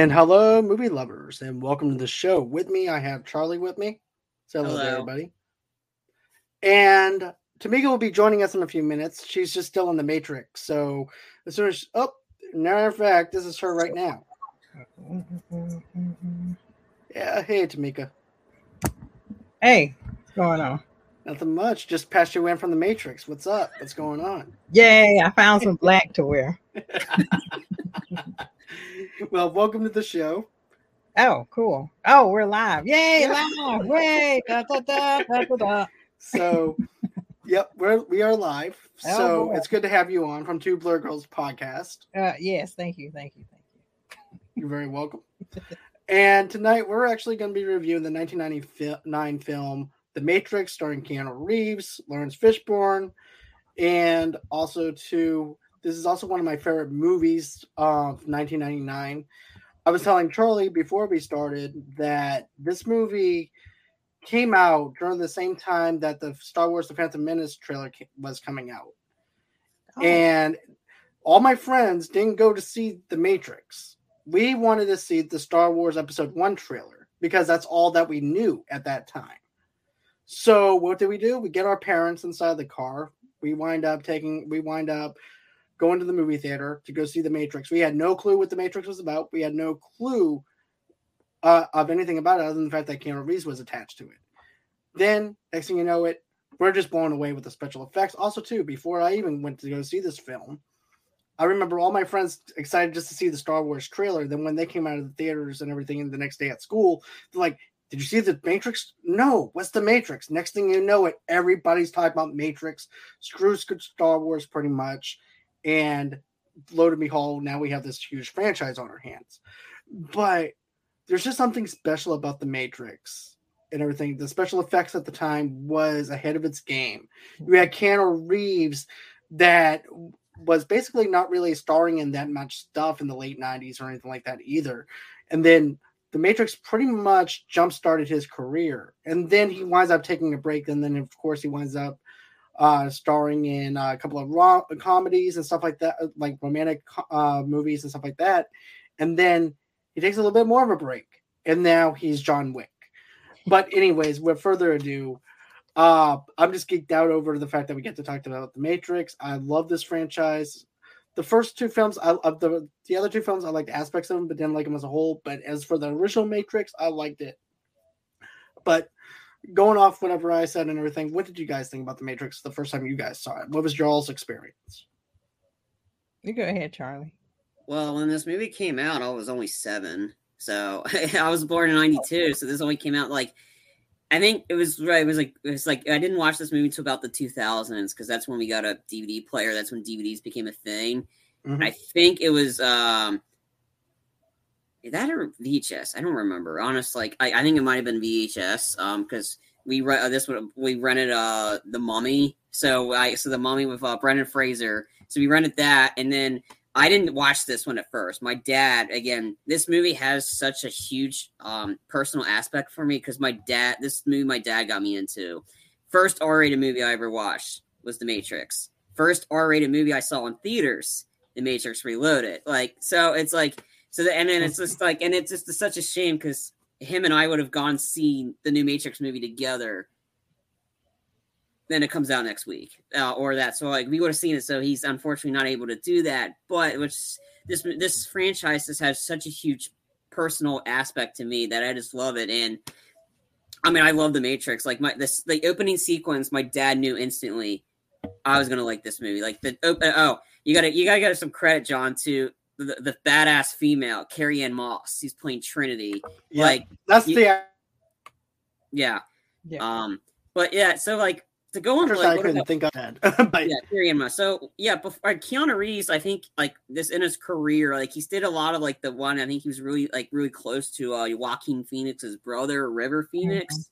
And hello, movie lovers, and welcome to the show. With me, I have Charlie with me. Say hello, to Hello. everybody. And Tamika will be joining us in a few minutes. She's just still in the Matrix. So as soon as oh, matter of fact, this is her right now. Yeah, hey Tamika. Hey, what's going on? Nothing much. Just passed you in from the Matrix. What's up? What's going on? Yay, I found some black to wear. well, welcome to the show. Oh, cool. Oh, we're live. Yay, Yeah. live. Way. Da, da, da, da, da. So, yep, we're we are live. Oh, So boy. it's good to have you on from Two Blur Girls podcast. Uh, yes, thank you, thank you, thank you. You're very welcome. and tonight we're actually going to be reviewing the 1999 film The Matrix, starring Keanu Reeves, Laurence Fishburne, and also to this is also one of my favorite movies of 1999. I was telling Charlie before we started that this movie came out during the same time that the Star Wars: The Phantom Menace trailer was coming out. Oh, and all my friends didn't go to see the matrix. We wanted to see the star wars episode 1 trailer because that's all that we knew at that time. So what did we do? We get our parents inside the car. We wind up taking we wind up going to the movie theater to go see the matrix we had no clue what the matrix was about we had no clue uh, of anything about it other than the fact that Keanu Reeves was attached to it then next thing you know it we're just blown away with the special effects. Also, too, before I even went to go see this film, I remember all my friends excited just to see the Star Wars trailer. Then when they came out of the theaters and everything, and the next day at school, they're like, "Did you see the Matrix? No. What's the Matrix?" Next thing you know, it everybody's talking about Matrix. screws Screw Star Wars, pretty much, and lo and behold, now we have this huge franchise on our hands. But there's just something special about the Matrix and everything. The special effects at the time was ahead of its game. You had Keanu Reeves that was basically not really starring in that much stuff in the late 90s or anything like that either. And then The Matrix pretty much jump started his career. And then he winds up taking a break. And then, of course, he winds up uh, starring in uh, a couple of rom- comedies and stuff like that, like romantic uh, movies and stuff like that. And then he takes a little bit more of a break. And now he's John Wick. But anyways, with further ado, uh, I'm just geeked out over the fact that we get to talk about the Matrix. I love this franchise. The first two films, I of the the other two films, I liked aspects of them, but didn't like them as a whole. But as for the original Matrix, I liked it. But going off whatever I said and everything, what did you guys think about the Matrix the first time you guys saw it? What was your all's experience? You go ahead, Charlie. Well, when this movie came out, I was only seven. So I was born in '92. So this only came out like I think it was right. It was like it was like I didn't watch this movie until about the 2000s because that's when we got a DVD player. That's when DVDs became a thing. Mhm. I think it was um is that or VHS. I don't remember. Honestly, like I, I think it might have been VHS. Um, because we re- uh, this one we rented uh the Mummy. So I so the Mummy with uh, Brendan Fraser. So we rented that, and then I didn't watch this one at first. My dad, again, this movie has such a huge um personal aspect for me because my dad, this movie, my dad got me into. First R-rated movie I ever watched was The Matrix. First R-rated movie I saw in theaters, The Matrix Reloaded. Like so, it's like so, the, and then it's just like, and it's just such a shame because him and I would have gone see the new Matrix movie together. Then it comes out next week, uh, or that. So like we would have seen it. So he's unfortunately not able to do that. But which this this franchise just has such a huge personal aspect to me that I just love it. And I mean, I love the Matrix. Like my this the opening sequence, my dad knew instantly I was gonna like this movie. Like the oh, oh you gotta you gotta get some credit, John, to the, the badass female Carrie-Anne Moss. She's playing Trinity. Yeah, Like that's you- the yeah, Yeah. um, but yeah. So like to go on like, I what couldn't about- think of that. but yeah, Carrie-Anne Moss. So yeah, before Keanu Reeves, I think like this in his career, like he's did a lot of like the one. I think he was really like really close to uh Joaquin Phoenix's brother, River Phoenix.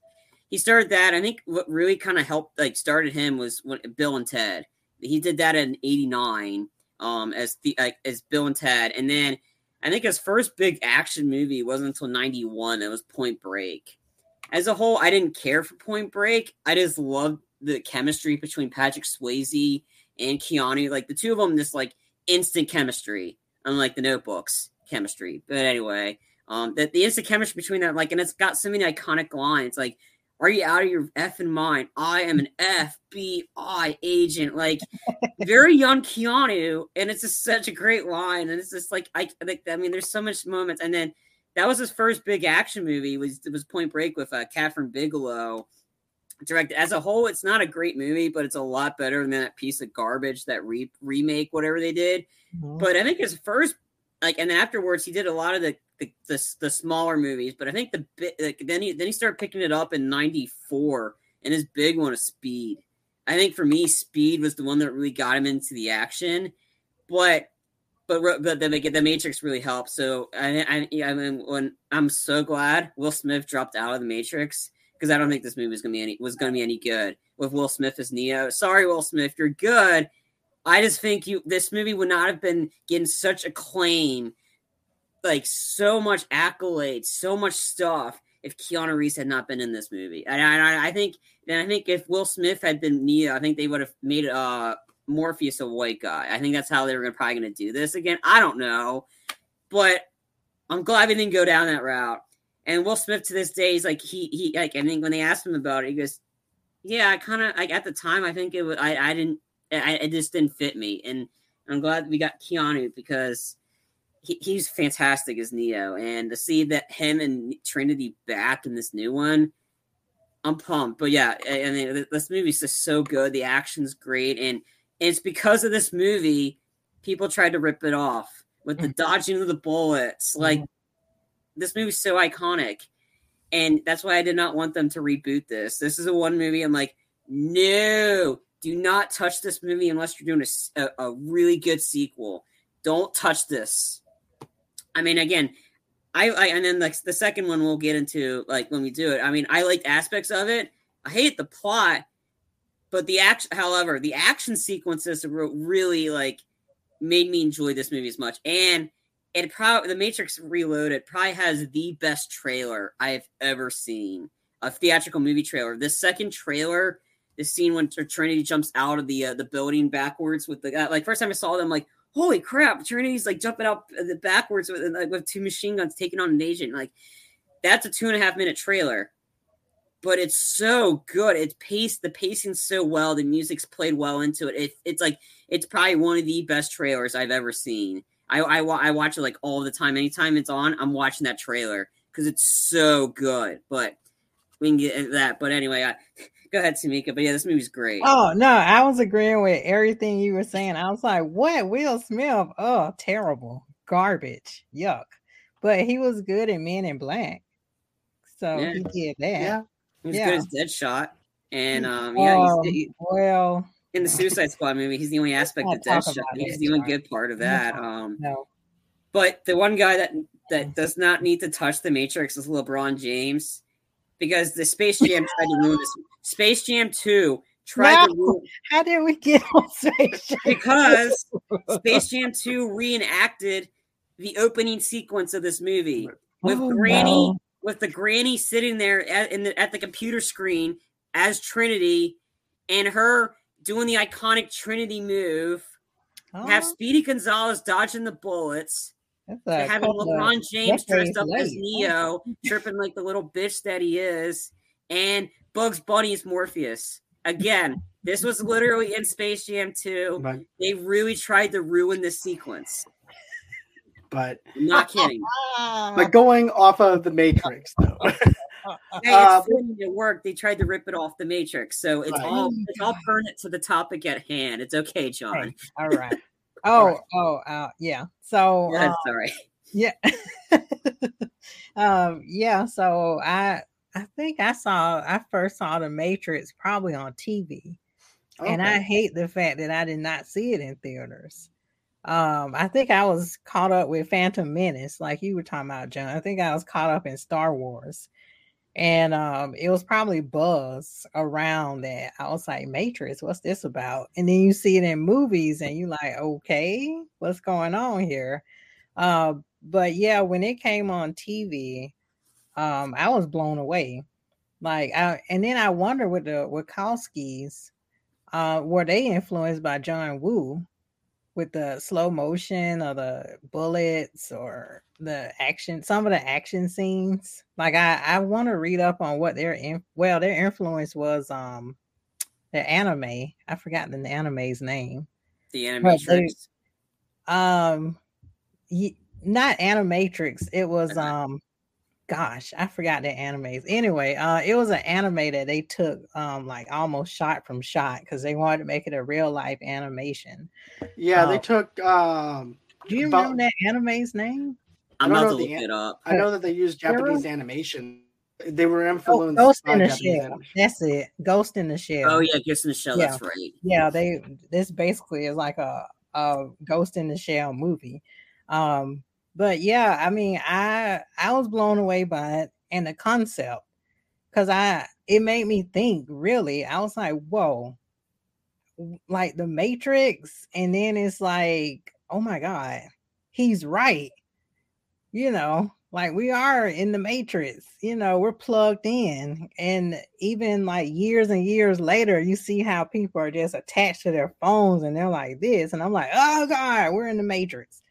He started that. I think what really kind of helped like started him was when Bill and Ted. He did that in '89, um, as the like as Bill and Ted, and then I think his first big action movie wasn't until '91. It was Point Break. As a whole, I didn't care for Point Break. I just loved the chemistry between Patrick Swayze and Keanu. Like the two of them, just like instant chemistry, unlike the Notebooks. chemistry. But anyway, um, that the instant chemistry between them, like, and it's got so many iconic lines, like, "Are you out of your effing mind? I am an FBI agent." Like, very young Keanu, and it's just such a great line, and it's just like I like. I mean, there's so much moments, and then that was his first big action movie. Was it was Point Break with uh, Kathryn Bigelow directed. As a whole, it's not a great movie, but it's a lot better than that piece of garbage that re- remake whatever they did. Mhm. But I think his first, like, and afterwards he did a lot of the the, the, the smaller movies. But I think the bit like, then he then he started picking it up in '94, and his big one is Speed. I think for me, Speed was the one that really got him into the action. But but but the the Matrix really helped. So I I, I mean when I'm so glad Will Smith dropped out of the Matrix because I don't think this movie was gonna be any was gonna be any good with Will Smith as Neo. Sorry, Will Smith, you're good. I just think you this movie would not have been getting such acclaim, like so much accolades, so much stuff if Keanu Reeves had not been in this movie. And I, I think and I think if Will Smith had been Neo, I think they would have made uh Morpheus a white guy. I think that's how they were gonna, probably going to do this again. I don't know, but I'm glad we didn't go down that route. And Will Smith to this day, is like he he like I think when they asked him about it, he goes, "Yeah, I kind of like at the time I think it was I I didn't I it just didn't fit me." And I'm glad we got Keanu because he, he's fantastic as Neo, and to see that him and Trinity back in this new one, I'm pumped. But yeah, I I mean this movie's just so good. The action's great, and it's because of this movie people tried to rip it off with the mm-hmm. dodging of the bullets. Mm-hmm. Like this movie's so iconic, and that's why I did not want them to reboot this. This is a one movie. I'm like, no, do not touch this movie unless you're doing a a really good sequel. Don't touch this. I mean, again, I, I and then like the second one we'll get into like when we do it. I mean, I liked aspects of it. I hate the plot, but the action, however, the action sequences really like made me enjoy this movie as much. And it probably the Matrix Reloaded probably has the best trailer I've ever seen. A theatrical movie trailer. This second trailer, the scene when Trinity jumps out of the uh, the building backwards with the guy. Like first time I saw them, like holy crap, Trinity's like jumping the backwards with like with two machine guns taking on an agent. Like that's a two and a half minute trailer, but it's so good. It's paced the pacing's so well. The music's played well into it. it it's like it's probably one of the best trailers I've ever seen. I, I, I watch it like all the time. Anytime it's on, I'm watching that trailer because it's so good. But we can get into that. But anyway, I, go ahead, Tamika. But yeah, this movie's great. Oh no, I was agreeing with everything you were saying. I was like, "What? Will Smith? Oh, terrible, garbage, yuck." But he was good in Men in Black, so Yeah. he did that. Yeah. He was yeah. good as Deadshot. And um, yeah, he's, Um, he- well, in the Suicide Squad movie, he's the only aspect of Deadshot. He's the only good part of that. No. Um, no, But the one guy that that does not need to touch the Matrix is LeBron James, because the Space Jam tried to ruin this. Space Jam Two tried to ruin how did we get on Space Jam? because Space Jam Two reenacted the opening sequence of this movie with Oh, Granny no. with the Granny sitting there at, in the, at the computer screen as Trinity, and her doing the iconic Trinity move. Have Oh, Speedy Gonzales dodging the bullets. that's to a having LeBron James dressed up as. Neo, chirping like the little bitch that he is, and Bugs Bunny is Morpheus. Again, this was literally in Space Jam 2. But They really tried to ruin the sequence. but I'm not kidding. But going off of the Matrix though. Hey, Uh, it's it worked. They tried to rip it off the Matrix, so it's Right. all it's all pertinent to the topic at hand. It's okay, John. Right. all right. Oh, right. oh, uh, yeah. So, Yeah, uh, sorry. yeah, um, yeah. So I, I think I saw. I first saw the Matrix probably on TV. and I hate the fact that I did not see it in theaters. Um, I think I was caught up with Phantom Menace, like you were talking about, John. I think I was caught up in Star Wars, and um, it was probably buzz around that. I was like, Matrix, what's this about? And then you see it in movies, and you're like, okay, what's going on here? Uh, but yeah, when it came on TV, um, I was blown away. Like, I, and then I wonder with the Wachowskis uh, were they influenced by John Woo with the slow motion or the bullets or the action, some of the action scenes. Like I, I want to read up on what their in, well, their influence was. Um, the anime. I forgot the anime's name. The Animatrix. um, not Animatrix. It was um gosh, I forgot the animes. Anyway, uh, it was an anime that they took um like almost shot from shot because they wanted to make it a real life animation. Yeah, they um, took. um Do you about, remember that anime's name? I'm about to look it up. I know that they used Japanese animation. They were influenced. Oh, Ghost in the Shell. Animation. That's it. Ghost in the Shell. Oh yeah, Ghost in the Shell. Yeah. That's right. Yeah, they. This basically is like a a Ghost in the Shell movie. Um, but yeah, I mean, I I was blown away by it and the concept because I it made me think really. I was like, whoa, like the Matrix, and then it's like, oh my god, he's right. You know, like we are in the matrix you know we're plugged in and even like years and years later you see how people are just attached to their phones and they're like this and i'm like oh god we're in the matrix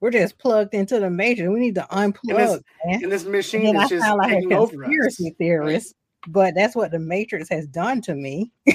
we're just plugged into the matrix. We need to unplug. And this, and this machine and is just like a conspiracy theorist, but that's what the matrix has done to me.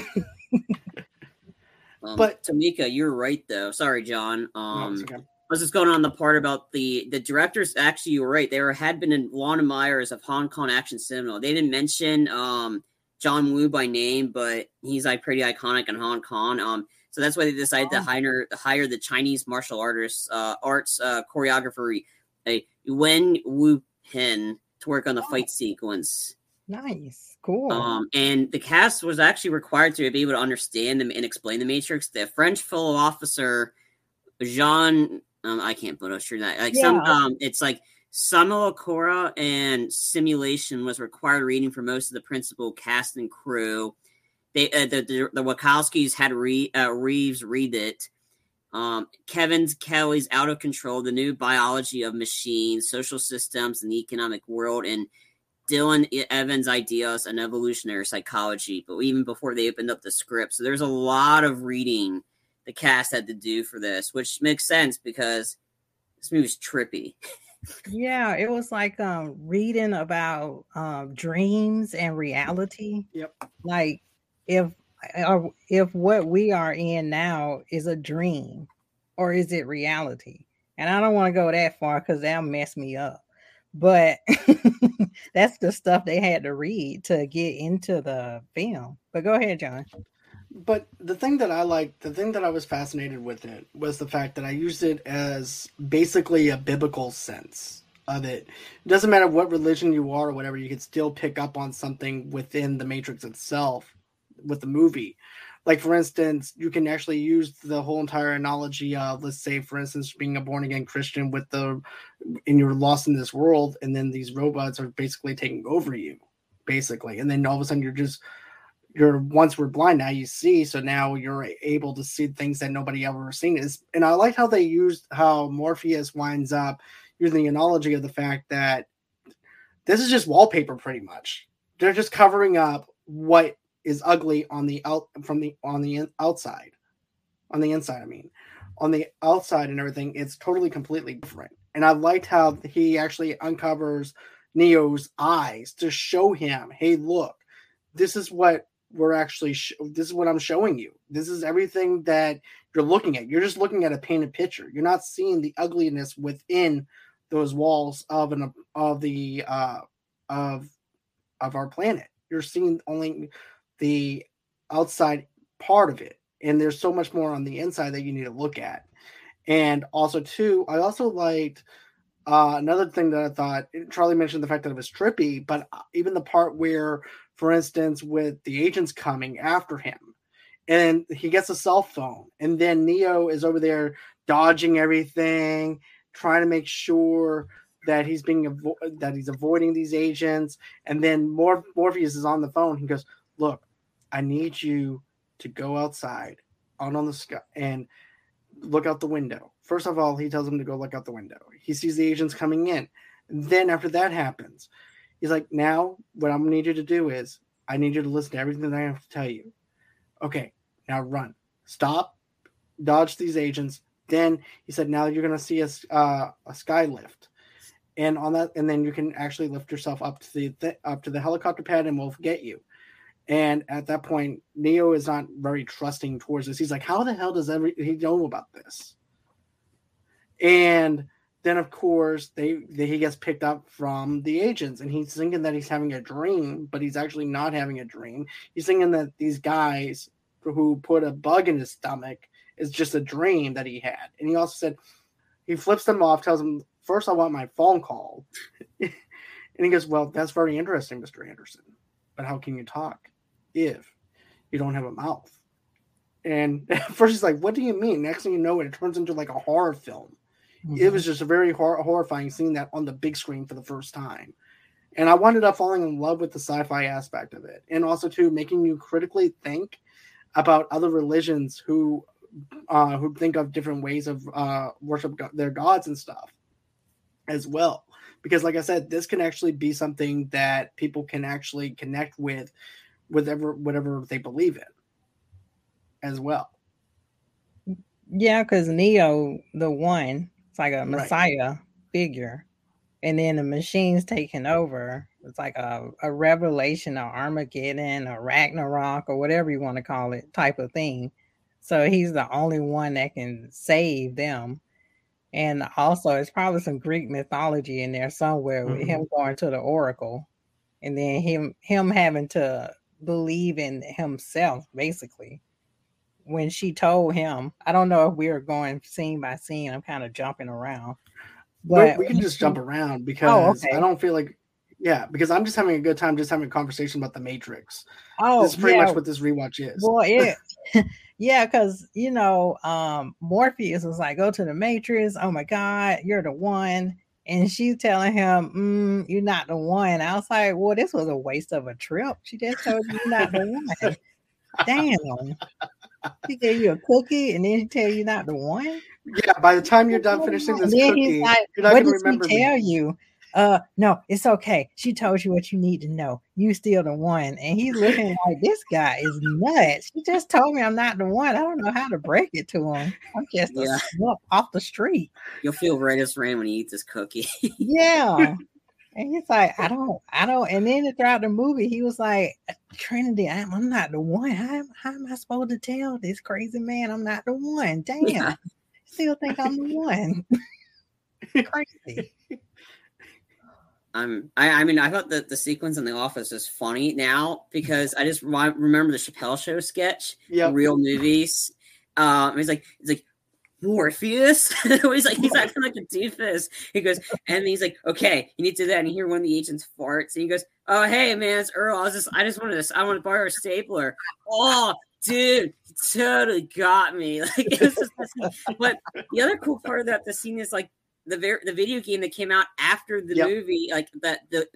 um, but Tamika, you're right though. Sorry, John. Um, no, okay. I was just going on the part about the the directors. Actually, you were right. There had been in Lon Myers of Hong Kong action cinema. They didn't mention um, John Woo by name, but he's like pretty iconic in Hong Kong. Um, so that's why they decided oh. to hire hire the Chinese martial artist uh, arts uh, choreographer uh, Wen Wu Hin to work on the oh. fight sequence. Nice, cool. Um, and the cast was actually required to be able to understand them and explain the Matrix. The French fellow officer Jean, um, I can't sure that. Like yeah. some, um, it's like Simulacra and simulation was required reading for most of the principal cast and crew they uh, the, the, the Wachowskis had Re, uh, Reeves read it. Um, Kevin's Kelly's out of control, the new biology of machines, social systems, and the economic world, and Dylan Evans' ideas on evolutionary psychology. But even before they opened up the script, so there's a lot of reading the cast had to do for this, which makes sense because this movie's trippy. yeah, it was like um reading about um dreams and reality. Yep. Like if if what we are in now is a dream or is it reality? And i don't want to go that far because that'll mess me up. But that's the stuff they had to read to get into the film. But go ahead john. But the thing that i like the thing that i was fascinated with it was the fact that i used it as basically a biblical sense of it. It doesn't matter what religion you are or whatever, you can still pick up on something within the matrix itself with the movie. Like for instance, you can actually use the whole entire analogy of, let's say, for instance, being a born again Christian with the, and you're lost in this world, and then these robots are basically taking over you, basically, and then all of a sudden you're just, you're once we're blind now you see, so now you're able to see things that nobody ever seen is, and I like how they used how Morpheus winds up using the analogy of the fact that this is just wallpaper pretty much. They're just covering up what is ugly on the out from the on the outside. On the inside i mean. On the outside and everything it's totally completely different. And i liked how he actually uncovers neo's eyes to show him hey look this is what we're actually sh- this is what i'm showing you. This is everything that you're looking at. You're just looking at a painted picture. You're not seeing the ugliness within those walls of an of the uh of of our planet. You're seeing only the outside part of it and there's so much more on the inside that you need to look at. And also too i also liked uh, another thing that i thought charlie mentioned the fact that it was trippy but uh, even the part where for instance with the agents coming after him and he gets a cell phone and then neo is over there dodging everything trying to make sure that he's being avo- that he's avoiding these agents and then Mor- morpheus is on the phone he goes look I need you to go outside out on the sky and look out the window. First of all, he tells him to go look out the window. He sees the agents coming in. Then after that happens, he's like, now what I'm gonna need you to do is I need you to listen to everything that I have to tell you. Okay, now run. Stop, dodge these agents, then he said, now you're to see a, uh, a sky lift. And on that, and then you can actually lift yourself up to the th- up to the helicopter pad, and we'll get you. And at that point, Neo is not very trusting towards this. He's like, "How the hell does every he know about this?" And then, of course, they, they he gets picked up from the agents, and he's thinking that he's having a dream, but he's actually not having a dream. He's thinking that these guys who put a bug in his stomach is just a dream that he had. And he also said he flips them off, tells them, First, I want my phone call. and he goes, Well, that's very interesting, Mr. Anderson. But how can you talk if you don't have a mouth? And first he's like, What do you mean? Next thing you know, it turns into like a horror film. Mm-hmm. It was just a very hor- horrifying seeing that on the big screen for the first time. And I wound up falling in love with the sci fi aspect of it. And also, too, making you critically think about other religions who uh, who think of different ways of uh, worship their gods and stuff as well. Because, like I said, this can actually be something that people can actually connect with, whatever whatever they believe in, as well. Yeah, because Neo, the one, it's like a Messiah right. figure, and then the machines taking over. It's like a, a revelation of Armageddon or Ragnarok or whatever you want to call it, type of thing. So he's the only one that can save them and also, it's probably some Greek mythology in there somewhere with mm-hmm. him going to the oracle, and then him him having to believe in himself, basically. When she told him, I don't know if we are going scene by scene. I'm kind of jumping around, but we can just jump around because oh, okay. I don't feel like yeah, because I'm just having a good time just having a conversation about the Matrix. Oh, this is pretty yeah. much what this rewatch is. Well, it Yeah, because you know, um, Morpheus was like, "Go to the Matrix." Oh my God, you're the one, and she's telling him, mm, "You're not the one." I was like, "Well, this was a waste of a trip." She just told you you're not the one. Damn. She gave you a cookie, and then she tell you not the one. Yeah, by the time you're done finishing this cookie, like, you're not going to remember. Tell me. you uh no it's okay. She told you what you need to know. You still the one. And he's looking like this guy is nuts. She just told me i'm not the one. I don't know how to break it to him. I'm just yeah. off the street. You'll feel right as rain when he eats his cookie. Yeah. And he's like i don't i don't. And then throughout the movie he was like trinity i'm, I'm not the one. How, how am i supposed to tell this crazy man i'm not the one? Damn. Yeah. still think i'm the one. Crazy um, I, I mean, I thought that the sequence in the office is funny now because I just remember the Chappelle Show sketch, yep. real movies. Um, he's like, he's like Morpheus. he's like, he's acting like a doofus. He goes, and he's like, okay, you need to do that. And you hear one of the agents farts, and he goes, oh hey man, it's Earl. I was just, I just wanted to, I want to borrow a stapler. Oh, dude, totally got me. Like, just, but the other cool part of that the scene is like the ver- the video game that came out after the yep. movie, like that the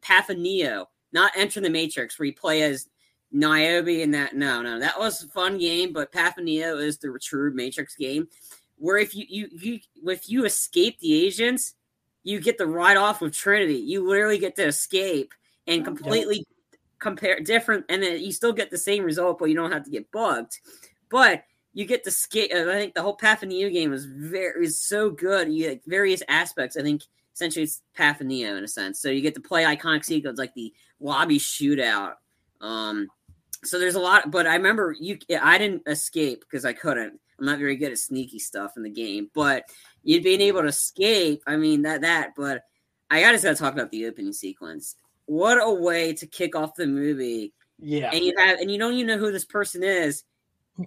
Path of Neo, not Enter the Matrix, where you play as Niobe and that. No, no, that was a fun game, but Path of Neo is the true Matrix game, where if you you you if you escape the agents, you get the ride off with Trinity. You literally get to escape and completely yep. compare different, and then you still get the same result, but you don't have to get bugged. But you get to skate. I think the whole Path of Neo game is very is so good. You get various aspects. I think essentially it's Path of Neo in a sense. So you get to play iconic sequences like the lobby shootout. Um, so there's a lot, but I remember you. I didn't escape because I couldn't. I'm not very good at sneaky stuff in the game, but you'd being able to escape. I mean that that. But I gotta gotta talk about the opening sequence. What a way to kick off the movie. Yeah, and you have and you don't even know who this person is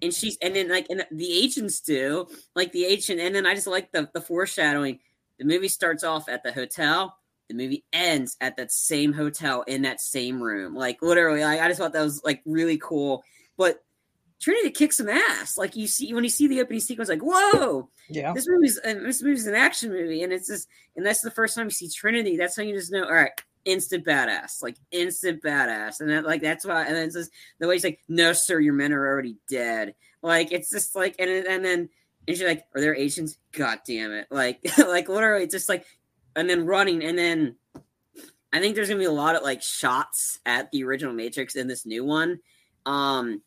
and she's and then like and the agents do like the agent and then i just like the, the foreshadowing. The movie starts off at the hotel. The movie ends at that same hotel in that same room. Like literally like, i just thought that was like really cool. But trinity kicks some ass. Like you see when you see the opening sequence like whoa! Yeah. This movie's this movie's an action movie and it's just and that's the first time you see trinity. That's how you just know all right instant badass, like instant badass, and that, like that's why. And then it's just the way he's like, "No, sir, your men are already dead." Like it's just like, and and then and she's like, "Are there Asians?" God damn it! Like like literally, just like, and then running, and then I think there's gonna be a lot of like shots at the original Matrix in this new one. Um,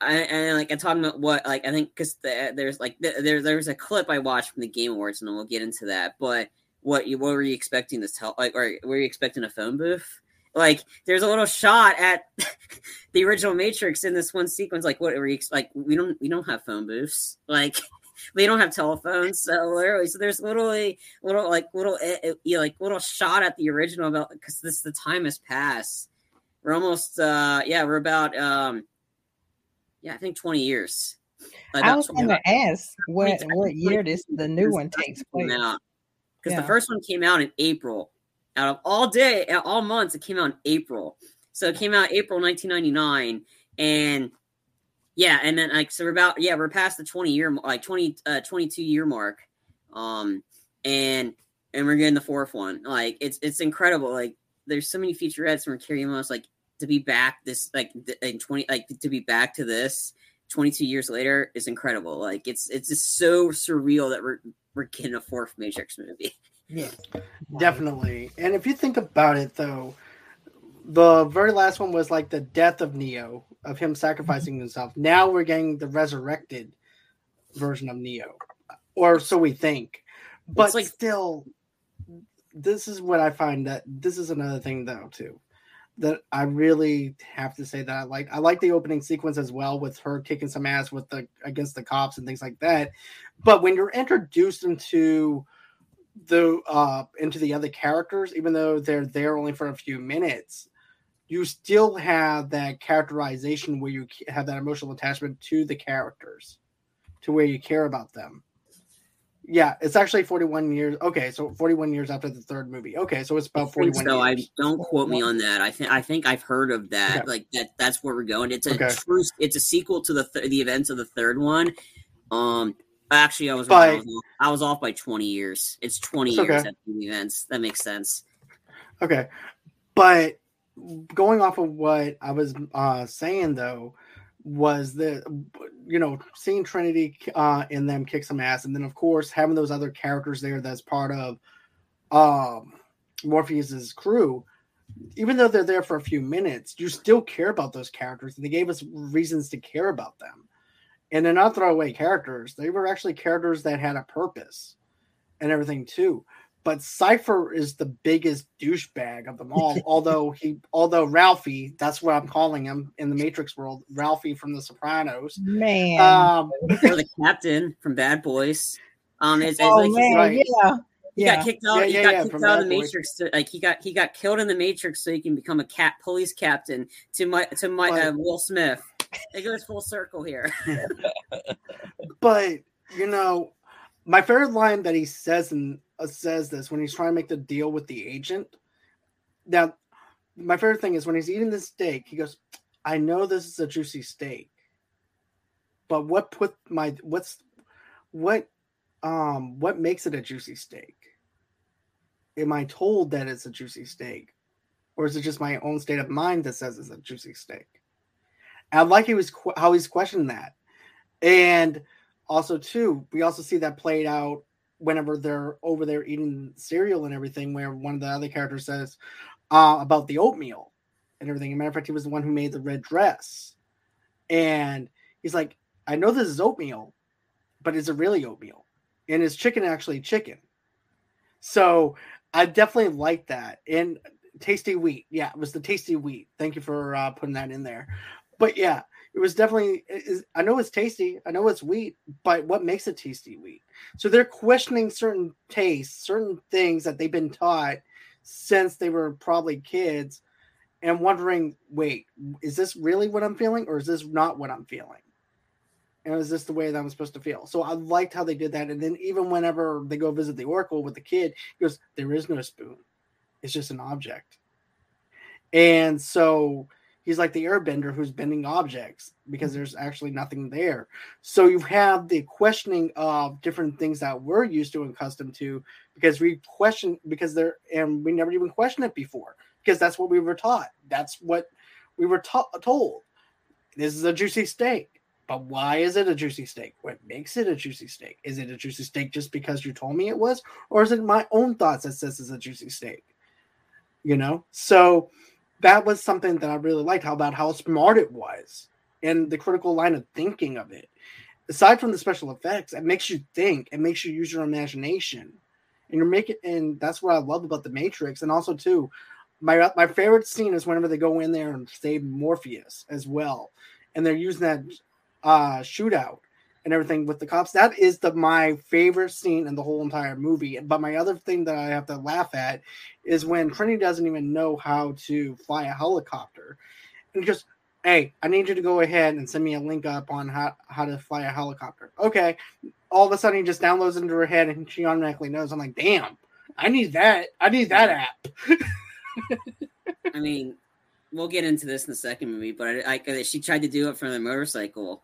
I, and like I'm talking about what like I think because the, there's like the, there there's a clip I watched from the Game Awards and we'll get into that. But what you what were you expecting to tell like or were you expecting a phone booth? Like there's a little shot at the original Matrix in this one sequence. Like what were you like? We don't we don't have phone booths. Like they don't have telephones. So literally, so there's literally little like little uh, like little shot at the original about because this the time has passed. We're almost uh yeah we're about um yeah I think 20 years. I was going to ask what what year this the new one takes place. Because yeah. the first one came out in April. Out of all day, all months, it came out in April. So it came out April 1999, and yeah, and then like so we're about yeah we're past the 20 year like 20 uh 22 year mark, um, and and we're getting the fourth one. Like it's it's incredible. Like there's so many featurettes from Carrie Moss. Like to be back this like in 20 like to be back to this 22 years later is incredible. Like it's it's just so surreal that we're we're a fourth Matrix movie. Yeah, definitely. And if you think about it, though, the very last one was like the death of Neo, of him sacrificing mm-hmm. himself. Now we're getting the resurrected version of Neo, or so we think. But it's like still, this is what I find that this is another thing though too that I really have to say that I like. I like the opening sequence as well with her kicking some ass with the against the cops and things like that. But when you're introduced into the uh into the other characters, even though they're there only for a few minutes, you still have that characterization where you have that emotional attachment to the characters, to where you care about them. Yeah, it's actually 41 years. Okay, so 41 years after the third movie. Okay, so it's about 41 so years. I don't quote me on that. I think I think I've heard of that. Okay. Like that that's where we're going. It's a okay. true it's a sequel to the th- the events of the third one. Um actually I was, by, I was off, I was off by 20 years. It's 20 it's years okay. after the events. That makes sense. Okay. But going off of what I was uh saying though, was that you know seeing Trinity uh, in them kick some ass, and then of course having those other characters there that's part of um, Morpheus's crew. Even though they're there for a few minutes, you still care about those characters, and they gave us reasons to care about them. And they're not throwaway characters; they were actually characters that had a purpose and everything too but Cypher is the biggest douchebag of them all. although he, although Ralphie, that's what I'm calling him in the Matrix world, Ralphie from The Sopranos. Man, um, or the captain from Bad Boys. Um, it's, it's oh like man, right. yeah. He yeah. got kicked out. Yeah, he yeah, got yeah, kicked out of the Matrix. To, like he got he got killed in the Matrix, so he can become a cat police captain to my to my uh, Will Smith. It goes full circle here. but you know, my favorite line that he says in says this when he's trying to make the deal with the agent. Now, my favorite thing is when he's eating the steak, he goes, "I know this is a juicy steak, but what put my what's what um what makes it a juicy steak? Am I told that it's a juicy steak, or is it just my own state of mind that says it's a juicy steak?" And I like he was how he's questioning that, and also too we also see that played out whenever they're over there eating cereal and everything where one of the other characters says uh, about the oatmeal and everything. As a matter of fact, he was the one who made the red dress. And he's like, I know this is oatmeal, but is it really oatmeal? And is chicken actually chicken? So I definitely like that. And tasty wheat. Yeah, it was the tasty wheat. Thank you for uh, putting that in there. But yeah, it was definitely i know it's tasty i know it's wheat but what makes it tasty wheat? So they're questioning certain tastes certain things that they've been taught since they were probably kids and wondering wait is this really what i'm feeling or is this not what i'm feeling? And is this the way that i'm supposed to feel? So i liked how they did that. And then even whenever they go visit the oracle with the kid he goes there is no spoon. It's just an object. And so he's like the airbender who's bending objects because mm-hmm. there's actually nothing there. So you have the questioning of different things that we're used to and accustomed to because we question because they're and we never even questioned it before because that's what we were taught. That's what we were ta- told. This is a juicy steak. But why is it a juicy steak? What makes it a juicy steak? Is it a juicy steak just because you told me it was? Or is it my own thoughts that says it's a juicy steak? You know? So that was something that I really liked. How about how smart it was and the critical line of thinking of it. Aside from the special effects, it makes you think. It makes you use your imagination, and you're making. And that's what I love about the Matrix. And also too, my my favorite scene is whenever they go in there and save Morpheus as well, and they're using that uh, shootout and everything with the cops. That is the my favorite scene in the whole entire movie. But my other thing that I have to laugh at is when Trinity doesn't even know how to fly a helicopter, and just hey, I need you to go ahead and send me a link up on how, how to fly a helicopter. Okay. All of a sudden he just downloads into her head and she automatically knows. I'm like, damn, I need that. I need that app. I mean, we'll get into this in the second movie, but I, I, she tried to do it from the motorcycle,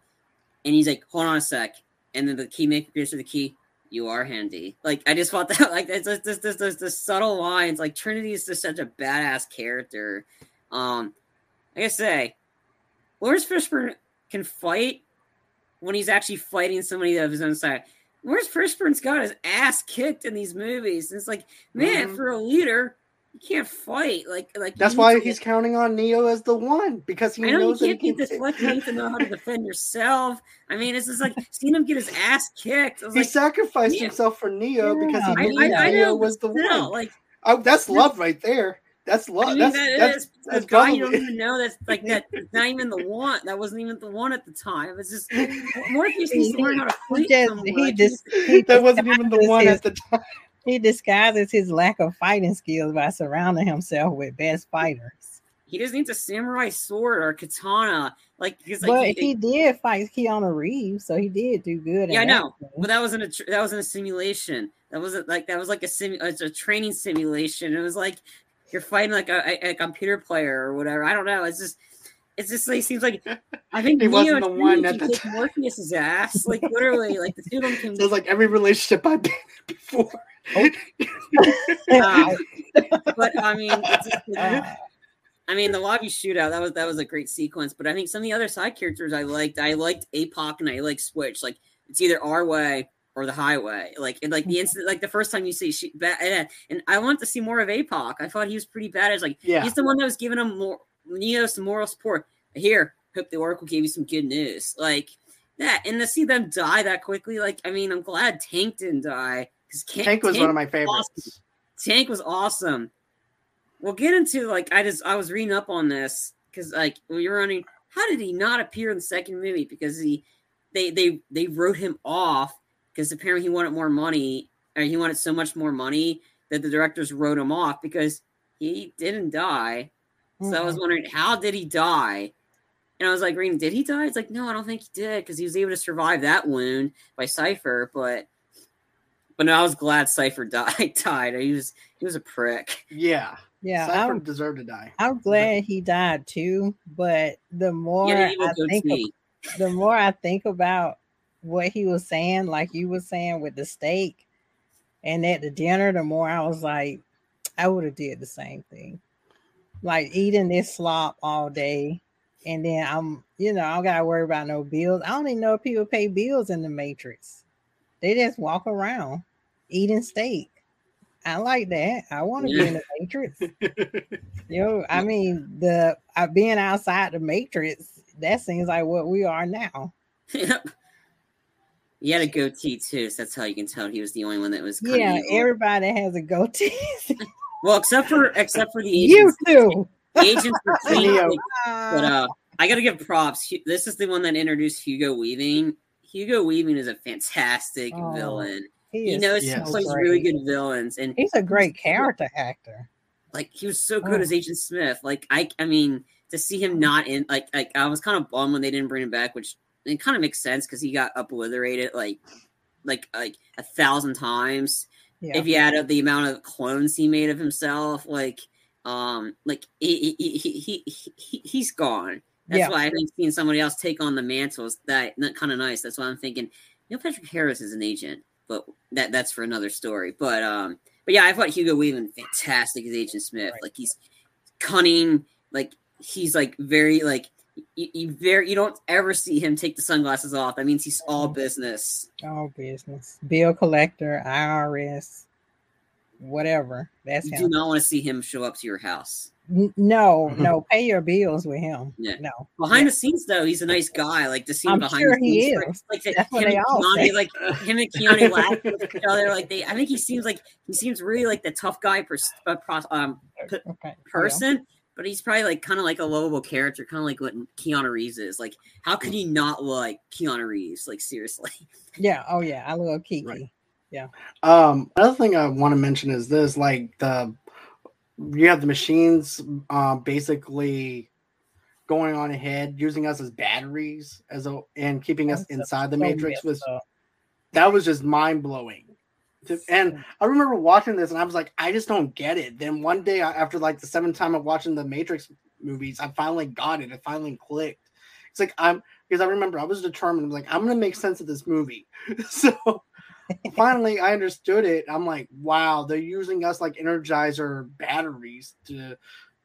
and he's like, "Hold on a sec," and then the key maker gives her the key. You are handy. Like I just thought that, like just this, this, this, this subtle lines. Like Trinity is just such a badass character. Um, like I say, Laurence Fishburne can fight when he's actually fighting somebody of his own side. Laurence Fishburne's got his ass kicked in these movies. And it's like, man, mm-hmm. for a leader, you can't fight. Like, like that's why he's get... counting on Neo as the one because he I know knows you can't be deflected. You need to know how to defend yourself. I mean, it's just like seeing him get his ass kicked. He like, sacrificed himself for Neo yeah. because he knew I, I, Neo was the still, one. Like, oh, that's love right there. That's love. I mean, that's, that that's, that's, guy you don't even know that's like that. Not even the one. That wasn't even the one at the time. It's just Morpheus needs to learn how to fight. He just, he just that wasn't even the one his, at the time. He disguises his lack of fighting skills by surrounding himself with best fighters. He just needs a samurai sword or katana. Like, because like, but he, he, did fight Keanu Reeves, so he did do good. Yeah, I know, but that wasn't a that wasn't a simulation. That wasn't like that was like a sim a training simulation. It was like you're fighting like a, a, computer player or whatever. I don't know. It's just it's just like seems like I think he Neo wasn't the one at the time. Morpheus's ass. Like literally, like the two of them can. Sounds like every relationship I've been in before. Oh. uh, but I mean, just, uh, I mean, the lobby shootout that was that was a great sequence. But I think some of the other side characters I liked. I liked APOC and I like Switch. Like it's either our way or the highway. Like and like the instant, like the first time you see she, and, and I want to see more of APOC. I thought he was pretty bad. It's like yeah. he's the one that was giving him more, Neo some moral support. Here, hope the Oracle gave you some good news. Like that, and to see them die that quickly. Like I mean, I'm glad Tank didn't die because Tank was Tank one of my favorites. Awesome. Tank was awesome. We'll get into like I just I was reading up on this because like we were running. How did he not appear in the second movie? Because he they they they wrote him off because apparently he wanted more money or he wanted so much more money that the directors wrote him off because he didn't die. Mm-hmm. So I was wondering how did he die? And I was like, reading, did he die? It's like, no, I don't think he did because he was able to survive that wound by Cypher. But but no, I was glad Cypher died. Died. He was he was a prick. Yeah. Yeah, Cypher I'm, deserved to die. I'm glad he died too. But the more yeah, I think, of, the more I think about what he was saying, like you were saying with the steak and at the dinner, the more I was like, I would have did the same thing. Like eating this slop all day. And then I'm, you know, I don't gotta worry about no bills. I don't even know if people pay bills in the matrix. They just walk around eating steak. I like that. I want to yeah. be in the matrix. you know, I mean, the uh, being outside the matrix, that seems like what we are now. Yep. He had a goatee too, so that's how you can tell he was the only one that was. Yeah, everybody has a goatee. well, except for except for the agents. You too. The agents were clean, but uh, I got to give props. This is the one that introduced Hugo Weaving. Hugo Weaving is a fantastic oh, villain. He, he knows he plays great. really good villains, and he's a great character actor. Like he was so good oh. as Agent Smith. Like I, I mean, to see him not in like like I was kind of bummed when they didn't bring him back, which it kind of makes sense because he got obliterated like like like a thousand times. Yeah. If you add up the amount of clones he made of himself, like um like he he he, he, he he's gone. That's yeah. why I think seeing somebody else take on the mantle is that, that kind of nice. That's why I'm thinking Neil Patrick Harris is an agent, but that that's for another story. But um, but yeah, I thought Hugo Weaving fantastic as Agent Smith. Right. Like he's cunning, like he's like very like you, you very you don't ever see him take the sunglasses off. That means he's all business. All business. Bill collector, IRS, whatever. That's you him. do not want to see him show up to your house. No, no, pay your bills with him. Yeah. No. Behind yeah. the scenes though, he's a nice guy. Like the scene I'm behind sure the scenes. he is. Like, That's what they all Keanu, say. like him and Keanu laugh with each other. Like they I think he seems like he seems really like the tough guy pers- uh, pros- um, p- Okay. person, but he's probably like kind of like a lovable character, kind of like what Keanu Reeves is. Like, how could he not like Keanu Reeves? Like seriously. Yeah. Oh yeah. I love Kiki. Right. Um, another thing I want to mention is this: like the you have the machines, uh, basically going on ahead, using us as batteries, as a and keeping us inside the matrix was that was just mind blowing. And I remember watching this, and I was like, I just don't get it. Then one day, after like the seventh time of watching the Matrix movies, I finally got it. It finally clicked. It's like I'm because I remember I was determined. I'm Like I'm gonna make sense of this movie. so finally, I understood it. I'm like, wow, they're using us like Energizer batteries to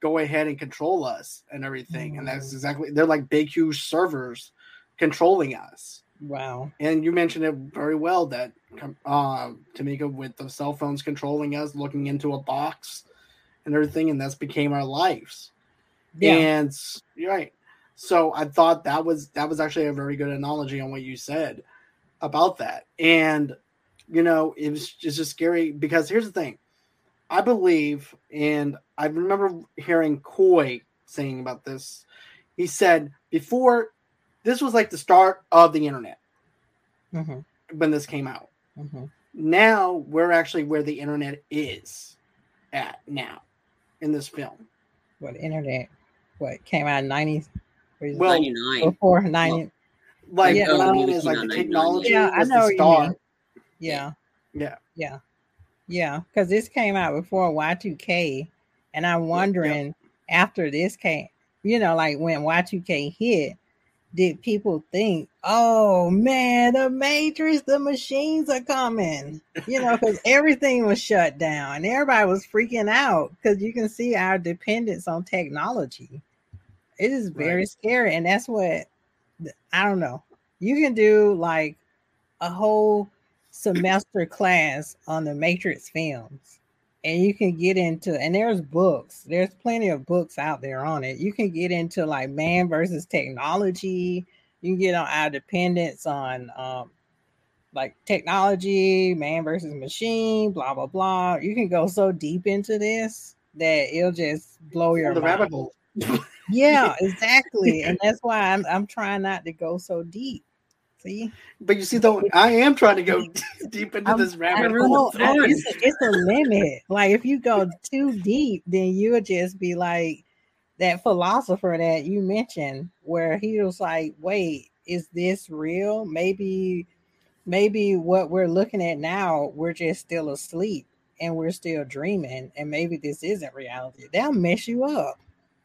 go ahead and control us and everything. And that's Mm. exactly they're like big, huge servers controlling us Wow. and you mentioned it very well that uh, Tamika with the cell phones controlling us, looking into a box and everything, and that's became our lives. Yeah. And you're right. So I thought that was that was actually a very good analogy on what you said about that. And you know, it was just, just scary because here's the thing. I believe, and I remember hearing Coy saying about this. He said before this was like the start of the internet hmm when this came out. hmm Now we're actually where the internet is at now in this film. What internet? What came out in ninety? Well, Ninety nine. before ninety. Like Yeah. what I mean maybe is like the technology yeah. Yeah, I was know the what you start. Yeah. Yeah. Yeah. Yeah. Because this came out before Y2K. And I'm wondering after this came, you know, like when Y2K hit, did people think, oh man, the Matrix, the machines are coming? You know, because everything was shut down and everybody was freaking out because you can see our dependence on technology. It is very Right. scary. And that's what I don't know. You can do like a whole semester class on the Matrix films, and you can get into and there's books. There's plenty of books out there on it. You can get into like man versus technology. You can get on our dependence on um, like technology, man versus machine, blah blah blah. You can go so deep into this that it'll just blow your the mind. rabbit hole. Yeah, exactly. and that's why I'm I'm trying not to go so deep. See, But you see, though, I am trying to go deep into I'm- this rabbit hole. it's, a, it's a limit. Like if you go too deep, then you'll just be like that philosopher that you mentioned, where he was like, "Wait, is this real? Maybe, maybe what we're looking at now, we're just still asleep and we're still dreaming, and maybe this isn't reality." That'll mess you up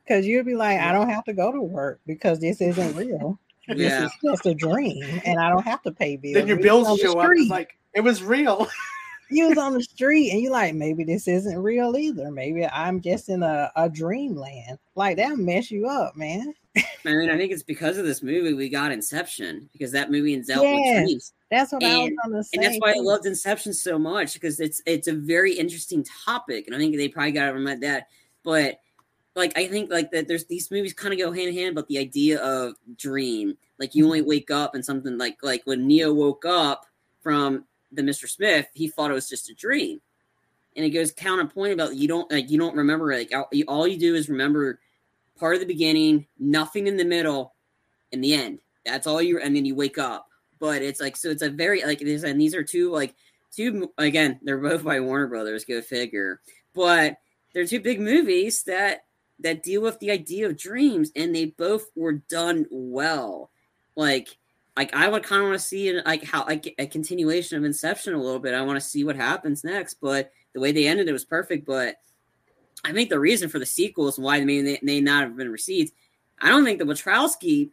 because you'll be like, "I don't have to go to work because this isn't real." This is just a dream, and I don't have to pay bills. Then your We was on bills show up. like it was real. you was on the street and you're like maybe this isn't real either maybe i'm just in a, a dreamland like that mess you up man I mean, I think it's because of this movie we got Inception because that movie dealt Yes. with dreams, that's what i was And- gonna say and that's why I loved Inception so much because it's it's a very interesting topic, and I think they probably got to remember that. But like, I think like that there's these movies kind of go hand in hand, but the idea of dream, like you only mm-hmm. wake up and something like like when Neo woke up from the Mr. Smith, he thought it was just a dream, and it goes counterpoint about you don't like you don't remember like all you, do is remember part of the beginning, nothing in the middle, and the end. That's all you, and then you wake up. But it's like so. It's a very like this, and these are two like two again. They're both by Warner Brothers. Go figure. But they're two big movies that that deal with the idea of dreams, and they both were done well. Like like I would kind of want to see like how like a continuation of Inception a little bit. I want to see what happens next. But the way they ended it was perfect. But I think the reason for the sequels and why they may, they may not have been received, I don't think the Wachowski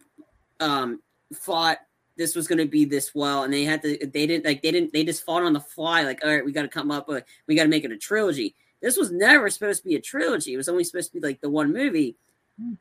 um, thought this was going to be this well, and they had to. They didn't like. They didn't. They just fought on the fly. Like, all right, we got to come up with. We got to make it a trilogy. This was never supposed to be a trilogy. It was only supposed to be like the one movie. Hmm.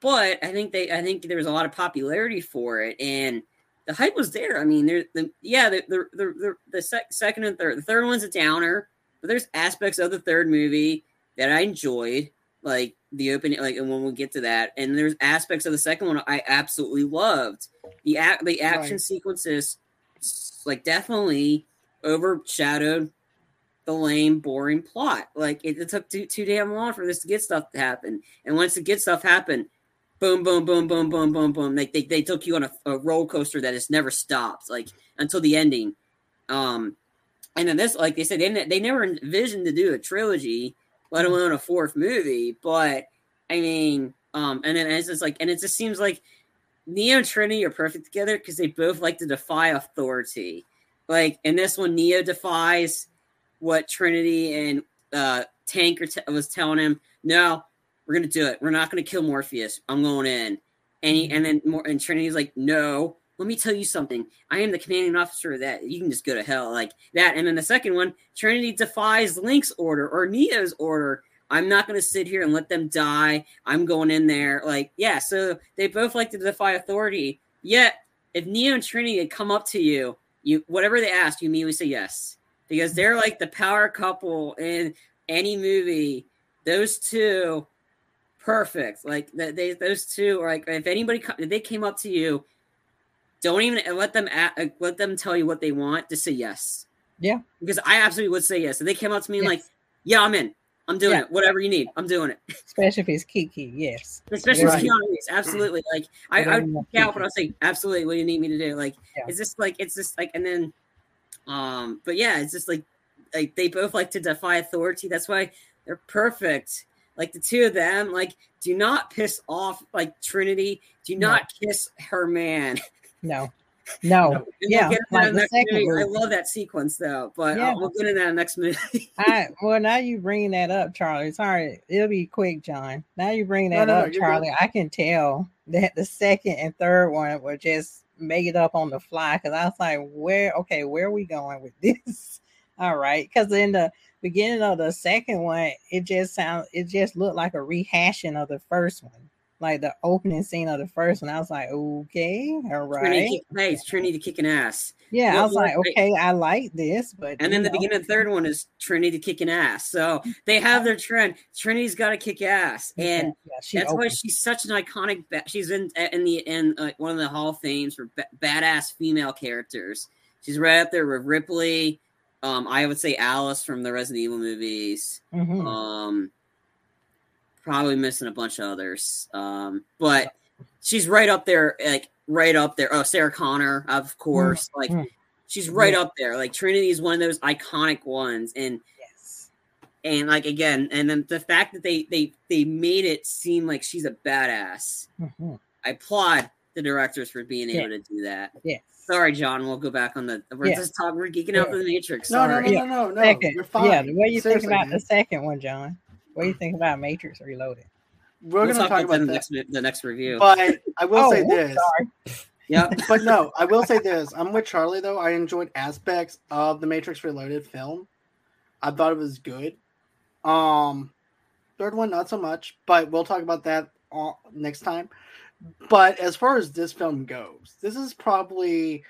But I think they. I think there was a lot of popularity for it, and the hype was there. I mean, there. The yeah. The the the, the, the sec, second and third. The third one's a downer, but there's aspects of the third movie that I enjoyed. like the opening, like, and when we get to that, and there's aspects of the second one I absolutely loved. The act, the action Right. sequences, like, definitely overshadowed the lame, boring plot. Like, it, it took too too damn long for this to get stuff to happen, and once the get stuff happened, boom, boom, boom, boom, boom, boom, boom. Like they, they took you on a, a roller coaster that has never stopped, like until the ending. Um, and then this, like they said, they, they never envisioned to do a trilogy, let alone a fourth movie. But I mean, um, and then it's just like, and it just seems like Neo and Trinity are perfect together because they both like to defy authority. Like in this one, Neo defies what Trinity and uh, Tanker t- was telling him. No, we're gonna do it. We're not gonna kill Morpheus. I'm going in. And he, and then more and Trinity's like, no. Let me tell you something. I am the commanding officer of that. You can just go to hell like that. And then the second one, Trinity defies Link's order or Neo's order. I'm not going to sit here and let them die. I'm going in there. Like, yeah. So they both like to defy authority. Yet, if Neo and Trinity had come up to you, you whatever they asked, you immediately say yes because they're like the power couple in any movie. Those two perfect. Like th- they, those two are like if anybody if they came up to you, don't even let them let them tell you what they want. Just say yes. Yeah. because I absolutely would say yes. If they came up to me and like, yeah, I'm in. I'm doing Yeah. it. Whatever you need, I'm doing it. Especially if it's Kiki, yes. Especially Right. with Keanu Reeves, absolutely. Like I, I would yeah, but I'll say absolutely. What do you need me to do? Like Yeah. it's just like it's just like and then, um, but yeah, it's just like like they both like to defy authority. That's why they're perfect. Like the two of them, like do not piss off like Trinity. Do No. not kiss her man. No. No. And Yeah, we'll get like that the next second movie. I love that sequence though, but uh, Yeah. we'll get into that next movie. I well now you bringing that up, Charlie. Sorry, it'll be quick, John. Now you bring that no, no, up, you're good. Charlie. I can tell that the second and third one were just made it up on the fly because I was like, where okay, where are we going with this? All right, because in the beginning of the second one, it just sounds it just looked like a rehashing of the first one. Like the opening scene of the first one. I was like, okay, all Trinity, right. kick, hey, it's Trinity kicking ass. Yeah, I was like, okay, I like this, but And then the beginning of the third one is Trinity kicking ass. So they have their trend. Trinity's got to kick ass, and yeah, she that's why she's such an iconic. Ba- she's in in the in uh, one of the Hall of Fames for ba- badass female characters. She's right up there with Ripley. Um, I would say Alice from the Resident Evil movies. Mhm. Um, probably missing a bunch of others. Um, but she's right up there, like right up there. Oh, Sarah Connor, of course. Like mm. she's right up there. Like Trinity is one of those iconic ones, and yes. and like again, and then the fact that they they they made it seem like she's a badass. Mhm. I applaud the directors for being Yeah. able to do that. Yes. Sorry, John. We'll go back on the. We're Yeah. just talking. We're geeking out Yeah. for the Matrix. No, no, no, no, no, no. second. You're fine. Yeah, what do you Seriously, think about the second one, John? What do you think about Matrix Reloaded? We're We'll gonna talk that about in the next the next review. But I will oh, say this. sorry. Yep. but no, I will say this. I'm with Charlie though. I enjoyed aspects of the Matrix Reloaded film. I thought it was good. Um, third one not so much, but we'll talk about that uh, next time. But as far as this film goes, this is probably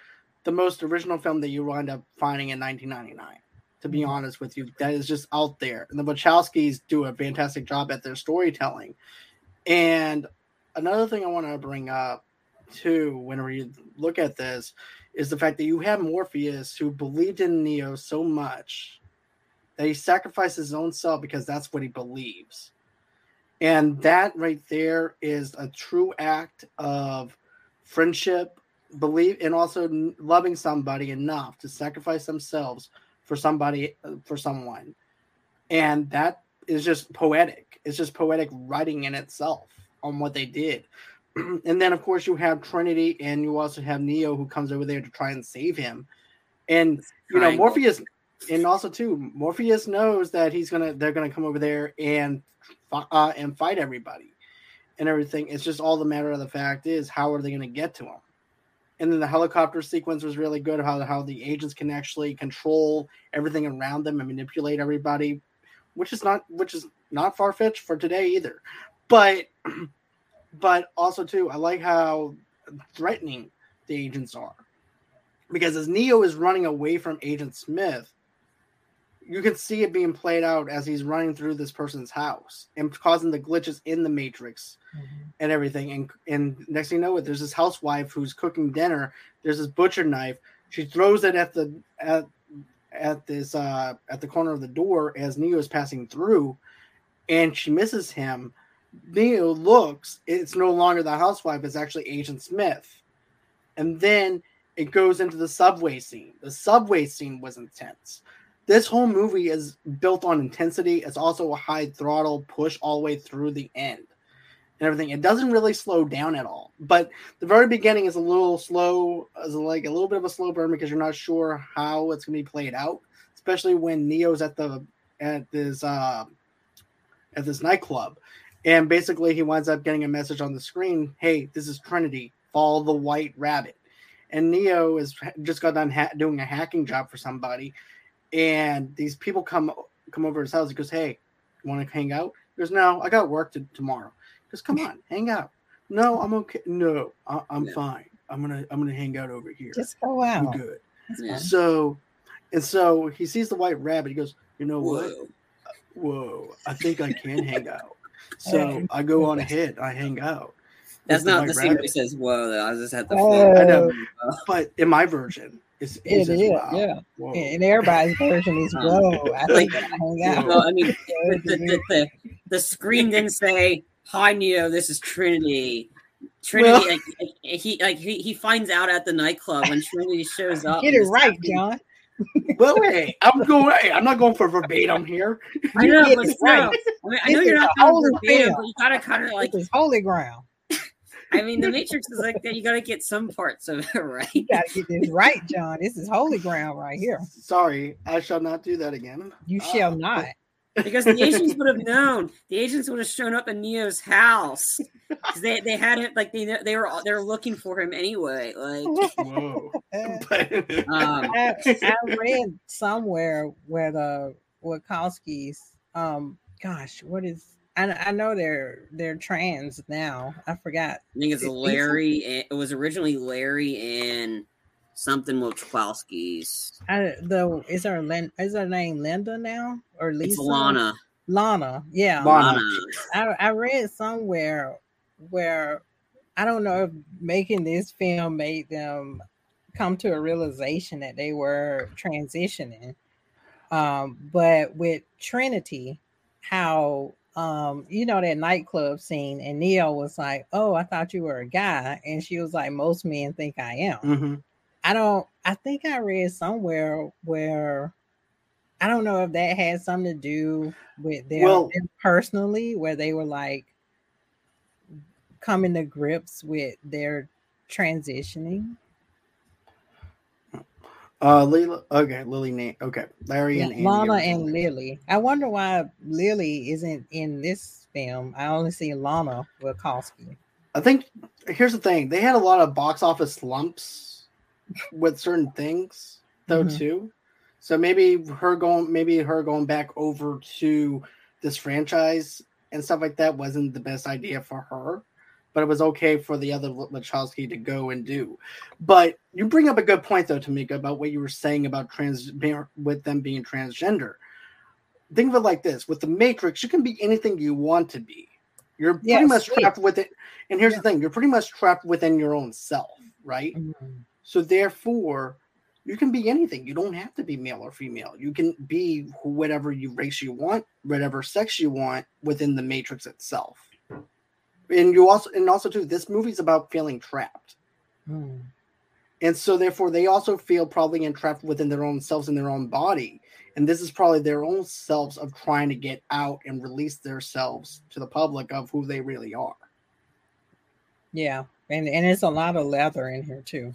the most original film that you wind up finding in 1999. To be honest with you, that is just out there, and the Wachowskis do a fantastic job at their storytelling. And another thing I want to bring up too, whenever you look at this, is the fact that you have Morpheus who believed in Neo so much that he sacrificed his own self because that's what he believes. And that right there is a true act of friendship, believe, and also loving somebody enough to sacrifice themselves for somebody, for someone. And that is just poetic. It's just poetic writing in itself on what they did. and then, of course, you have Trinity, and you also have Neo who comes over there to try and save him. And you know, Morpheus, and also too, Morpheus knows that he's gonna, they're gonna come over there and uh, and fight everybody and everything. It's just all the matter of the fact is how are they gonna get to him? And then the helicopter sequence was really good. How how the agents can actually control everything around them and manipulate everybody, which is not which is not far fetched for today either. But but also too, I like how threatening the agents are. Because as Neo is running away from Agent Smith, you can see it being played out as he's running through this person's house and causing the glitches in the matrix and everything. And and next thing you know, it there's this housewife who's cooking dinner. There's this butcher knife. She throws it at the at at this uh at the corner of the door as Neo is passing through, and she misses him. Neo looks. It's no longer the housewife. It's actually Agent Smith, and then it goes into the subway scene. The subway scene was intense. This whole movie is built on intensity. It's also a high throttle push all the way through the end and everything. It doesn't really slow down at all. But the very beginning is a little slow, is like a little bit of a slow burn because you're not sure how it's going to be played out, especially when Neo's at the at this uh, at this nightclub, and basically he winds up getting a message on the screen: "Hey, this is Trinity. Follow the White Rabbit." And Neo is just got done ha- doing a hacking job for somebody, and these people come come over to his house. He goes, "Hey, you want to hang out?" He goes, "No, I got work to, tomorrow." Just come on, hang out. No, I'm okay. No, I, am Yeah. fine. I'm gonna I'm gonna hang out over here. Just go out. I'm out. good. Yeah. So, and so he sees the white rabbit. He goes, you know what? Whoa. Whoa, I think I can hang out. So I go on ahead. I hang out. That's with the not the scene where he says "whoa." Though I just had to. Oh. I know. But in my version, it's It it's is, wow. yeah. Whoa. And everybody's version is whoa. I like- think I hang out. Well, I mean, the, the, the, the, the screen didn't say hi neo this is trinity trinity Well- like, like, he like he, he finds out at the nightclub when trinity shows up Get and it is right, happy. John. Well, hey, I'm going. Hey, I'm not going for verbatim here. i know but it right. i mean i know you're not going holy verbatim film. but you gotta kind of like this is holy ground. I mean the matrix is like that you gotta get some parts of it right You gotta get this right, John. This is holy ground right here. Sorry, I shall not do that again. You Uh, shall not. because the agents would have known the agents would have shown up in neo's house 'Cause they, they had it like they they were they were looking for him anyway like Whoa. Um I, I read somewhere where the Wachowskis, um, gosh, what is I, I know they're they're trans now. I forgot. I think it's Larry. And, it was originally Larry and something Wachowski's. I, the is her Lin, is her name Linda now or Lisa? It's Lana. Lana, yeah. Lana. Lana. I, I read somewhere where I don't know if making this film made them come to a realization that they were transitioning. Um, but with Trinity, how um, you know that nightclub scene, and Neo was like, "Oh, I thought you were a guy," and she was like, "Most men think I am." Mhm. I don't. I think I read somewhere where I don't know if that had something to do with their Well- them personally, where they were like coming to grips with their transitioning. Uh, Lila. Okay, Lily. Nate. Okay, Larry Yeah, and Andy Lana and Lily. I wonder why Lily isn't in this film. I only see Lana Wachowski. I think here's the thing: they had a lot of box office slumps with certain things, though, Mhm. too. So maybe her going, maybe her going back over to this franchise and stuff like that wasn't the best idea for her, but it was okay for the other Wachowski to go and do. But you bring up a good point, though, Tamika, about what you were saying about trans with them being transgender. Think of it like this: with the Matrix, you can be anything you want to be. You're pretty much yes. trapped with it. And here's Yeah. the thing: you're pretty much trapped within your own self, right? Mhm. So therefore, you can be anything. You don't have to be male or female. You can be whatever you race you want, whatever sex you want within the matrix itself. And you also and also too, this movie's about feeling trapped. Mm. And so therefore they also feel probably entrapped within their own selves and their own body. And this is probably their own selves of trying to get out and release themselves to the public of who they really are. Yeah, and and it's a lot of leather in here too.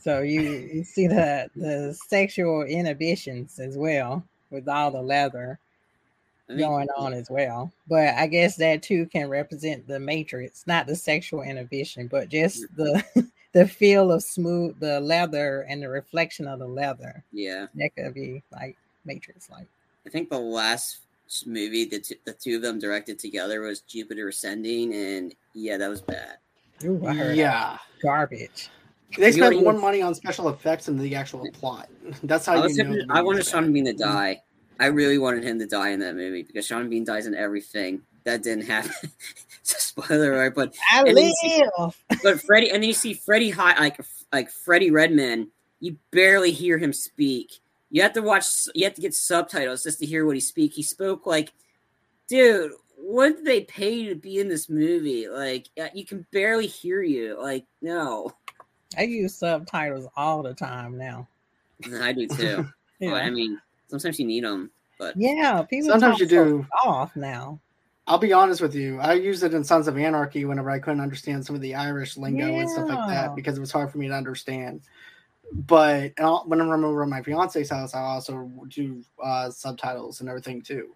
So you you see the the sexual inhibitions as well with all the leather going on as well. But I guess that too can represent the matrix, not the sexual inhibition, but just the the feel of smooth the leather and the reflection of the leather. Yeah, That could be like matrix like. I think the last movie the t- the two of them directed together was Jupiter Ascending, and yeah, that was bad. Ooh, I heard Yeah. garbage. They spent more money on special effects than the actual plot. That's how I you was know. hoping- I movie's wanted bad. Sean Bean to die. I really wanted him to die in that movie because Sean Bean dies in everything. That didn't happen. spoiler, right? But I and then you live. see- but Freddie, and then you see Freddie High, like like Freddie Redmayne. You barely hear him speak. You have to watch. You have to get subtitles just to hear what he speak. He spoke like, dude, what did they pay you to be in this movie? Like, uh, you can barely hear you. Like, no, I use subtitles all the time now. I do too. Yeah, I mean, sometimes you need them. But yeah people Sometimes you do. off now. I'll be honest with you. I used it in Sons of Anarchy whenever I couldn't understand some of the Irish lingo and stuff like that because it was hard for me to understand. But and I'll- when I'm over at my fiance's house, I also do uh, subtitles and everything too.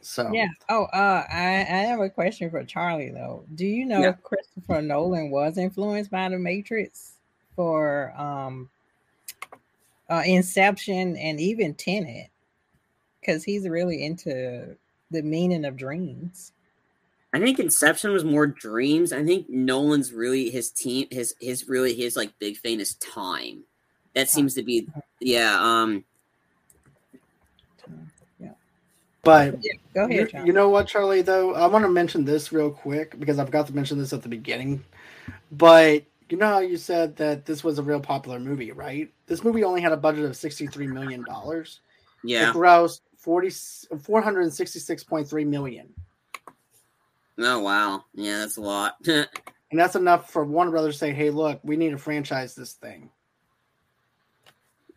So Yeah. Oh, uh, I, I have a question for Charlie though. Do you know Yeah. if Christopher Nolan was influenced by the Matrix for um uh Inception and even Tenet? Because he's really into the meaning of dreams. I think Inception was more dreams. I think Nolan's really his team. His his really his like big thing is time. That seems to be yeah. Um, but Yeah, go ahead, Charlie. you know what, Charlie? Though I want to mention this real quick because I forgot to mention this at the beginning. But you know how you said that this was a real popular movie, right? This movie only had a budget of sixty-three million dollars. yeah. It grossed 40, 466.3 million. Oh wow. Yeah, that's a lot. And that's enough for Warner Brothers to say, hey, look, we need to franchise this thing.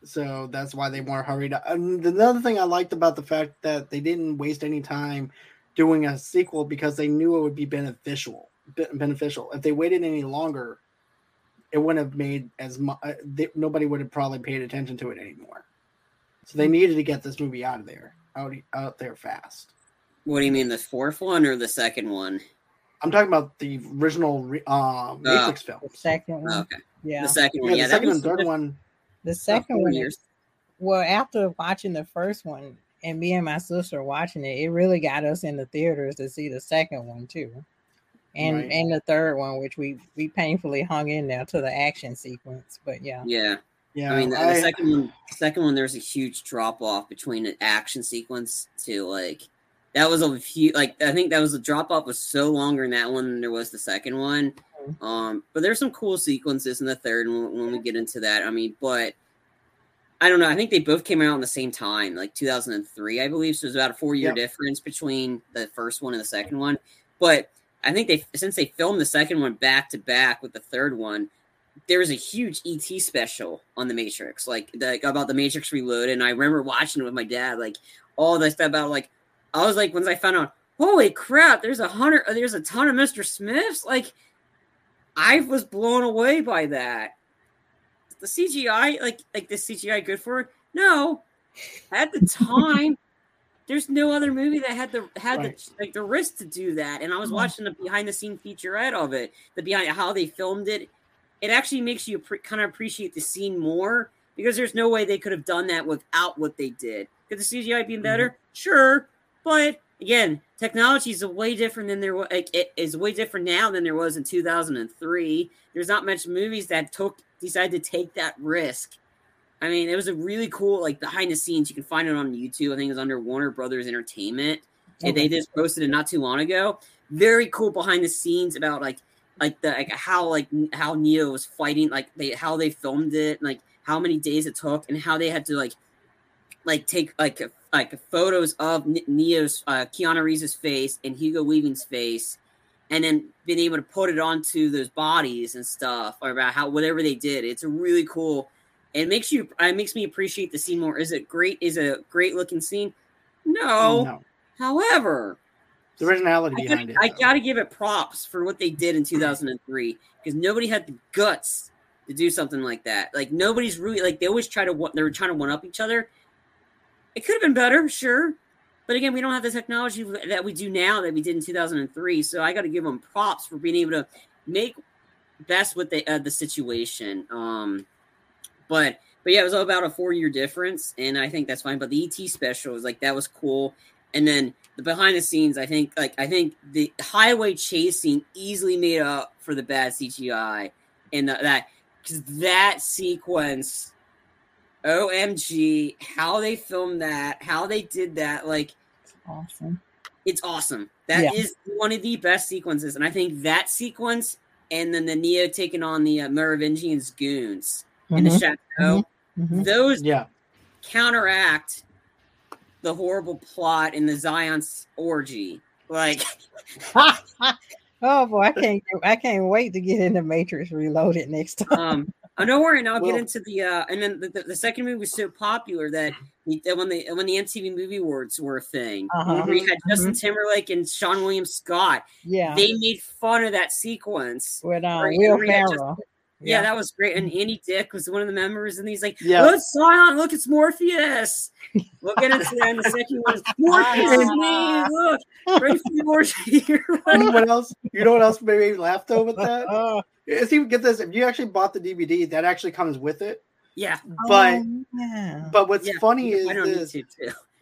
So that's why they weren't hurried. up. And the other thing I liked about the fact that they didn't waste any time doing a sequel because they knew it would be beneficial. be- Beneficial. If they waited any longer, it wouldn't have made as much. Nobody would have probably paid attention to it anymore. So they needed to get this movie out of there, out out there fast. what do you mean, the fourth one or the second one? I'm talking about the original re- uh, Matrix the second one. Oh, okay, yeah. the second one. Yeah, the second was and third that- one. The second one years. Well, after watching the first one and me and my sister watching it, it really got us in the theaters to see the second one too. And Right. and the third one, which we we painfully hung in there to the action sequence. But yeah. Yeah. Yeah, I mean, the, the I- second one, second one, there's a huge drop off between an action sequence to like that was a few. Like I think that was the drop off was so longer in that one than there was the second one. Mhm. Um, but there's some cool sequences in the third one when we get into that. I mean, but I don't know. I think they both came out in the same time, like 2003, I believe. So there's about a four year Yep. difference between the first one and the second one. But I think they since they filmed the second one back to back with the third one, there was a huge ET special on the Matrix, like the, about the Matrix Reloaded. And I remember watching it with my dad, like all that stuff about like I was like, once I found out, holy crap, there's a hundred, there's a ton of Mr. Smiths. Like I was blown away by that. The CGI, like like the CGI, good for it? No, at the time. There's no other movie that had the had Right. the like the risk to do that, and I was Mhm. watching the behind the scene featurette of it, the behind how they filmed it, it actually makes you pre- kind of appreciate the scene more because there's no way they could have done that without what they did. Could the CGI be better? Sure, but again, technology is a way different than there was. Like, it is way different now than there was in 2003. There's not much movies that took decided to take that risk. I mean, it was a really cool like behind the scenes. You can find it on YouTube. I think it was under Warner Brothers Entertainment. And they just posted it not too long ago. Very cool behind the scenes about like like the like how like how Neo was fighting, like they how they filmed it, like how many days it took, and how they had to like like take like like photos of Neo's uh, Keanu Reeves' face and Hugo Weaving's face, and then being able to put it onto those bodies and stuff, or about how whatever they did. It's a really cool. It makes you. It makes me appreciate the scene more. Is it great? Is it a great looking scene? No. no, However, the originality I behind gotta, it. I gotta give it props for what they did in 2003 because nobody had the guts to do something like that. Like nobody's really like they always try to they were trying to one up each other. It could have been better, sure, but again, we don't have the technology that we do now that we did in 2003. So I got to give them props for being able to make best with the uh, the situation. Um, but but yeah, it was about a four year difference, and I think that's fine. But the ET special was like that was cool, and then the behind the scenes, I think like I think the highway chase scene easily made up for the bad CGI and the, that because that sequence OMG, how they filmed that, how they did that, like Awesome. it's awesome. That is Yeah. one of the best sequences, and I think that sequence and then the Neo taking on the uh, Merovingian's goons in the chateau, mhm. those Yeah. counteract the horrible plot in the Zion's orgy. Like, oh boy, I can't I can't wait to get into Matrix Reloaded next time. um, oh, don't worry, and I'll Well- get into the uh, and then the, the, the second movie was so popular that that when the when the MTV Movie Awards were a thing, Uh-huh. where you had Justin Timberlake and Seann William Scott, Yeah, they made fun of that sequence. with uh, Right, Will where you had just- Ferrell. Yeah, that was great. And Andy Dick was one of the members, and he's like, Yeah. "Look, Zion, look, it's Morpheus." We'll get into that in the second one. Ah. Morpheus is me. Look, ready for the orgy. You know what else? You know what else made me laugh though with that? Oh, Is even get this? If you actually bought the DVD, that actually comes with it. yeah, But oh, yeah. but what's yeah. funny is I don't need this.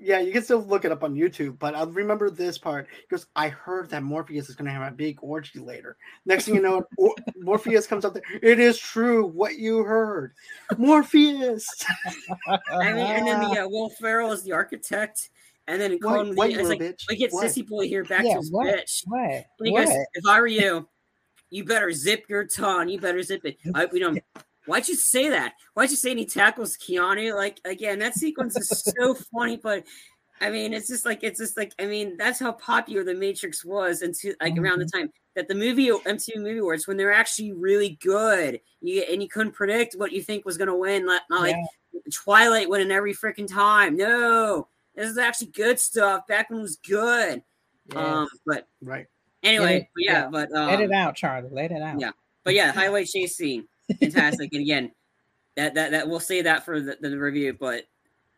To too. Yeah, you can still look it up on YouTube, but I remember this part because I heard that Morpheus is going to have a big orgy later. Next thing you know, Or- Morpheus comes up there. It is true what you heard, Morpheus. I mean, and then the uh, Will Ferrell is the architect, and then White, calling white the it's little like bitch. we get What? sissy boy here back Yeah, to his what? bitch. what? And he what? goes, "If I were you, you better zip your tongue. You better zip it." I, we don't. Why'd you say that? Why'd you say any tackles Keanu? Like again, that sequence is so funny, but I mean, it's just like it's just like I mean, that's how popular the Matrix was, and like around the time that the movie MTV Movie Awards when they're actually really good, you and you couldn't predict what you think was going to win. Not, like Yeah. Twilight winning every freaking time. No, this is actually good stuff. Back when it was good. Um, but Right. anyway, it- yeah, yeah. but Let um, it out, Charlie. Let it out. yeah. but yeah, highway chase scene, fantastic. and again, that that that we'll say that for the, the review, but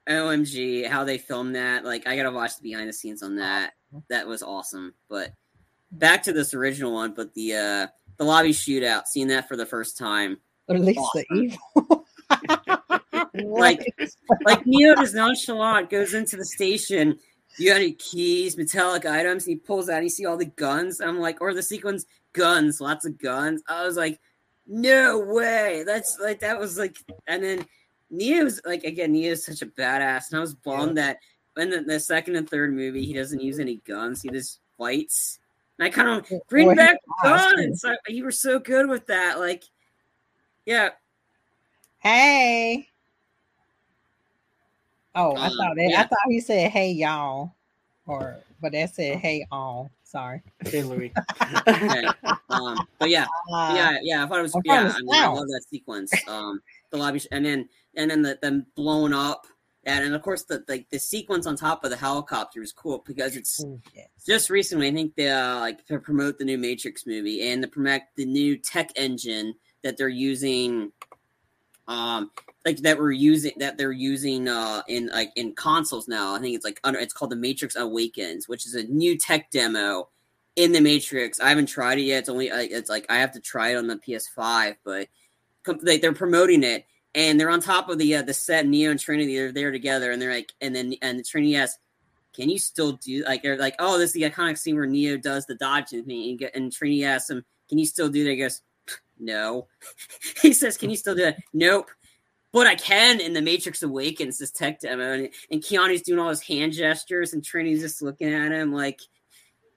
OMG, how they filmed that! Like, I gotta watch the behind the scenes on that. That was awesome. But back to this original one, but the uh the lobby shootout, seeing that for the first time, Release the evil. Like- like Neo just nonchalant goes into the station. You got any keys, metallic items? And he pulls out. And you see all the guns. I'm like, or the sequence guns, lots of guns. I was like, no way. That's like that was like, and then Neo's like again. Neo's such a badass, and I was bummed that in the, the second and third movie he doesn't use any guns. He just fights. And I kind of bring Well, back guns. I, you were so good with that. Like, yeah, hey. Oh, I Um, thought that, yeah. I thought he said hey y'all. Or but that said hey all. Sorry. Hey, Louis. okay. um, but yeah, Uh, yeah, yeah. I thought it was I'm yeah. trying to I, mean, I love that sequence. Um, the lobby, sh- and then and then the them blown up, and, and of course the like the sequence on top of the helicopter is cool because it's ooh, yes. just recently. I think they uh, like to promote the new Matrix movie and to promote the new tech engine that they're using. Um, like that we're using that they're using uh in like in consoles now. I think it's like under it's called the Matrix Awakens, which is a new tech demo in the Matrix. I haven't tried it yet. It's only it's like I have to try it on the PS5, but they, they're promoting it and they're on top of the uh, the set. Neo and Trinity are there together, and they're like, and then and the Trinity asks, "Can you still do like?" They're like, "Oh, this is the iconic scene where Neo does the dodge thing," and, get- and Trinity asks him, "Can you still do that?" He goes, "No." he says, "Can you still do it?" Nope. But I can in the Matrix Awakens, this tech demo, and, and Keanu's doing all his hand gestures, and Trinity's just looking at him like,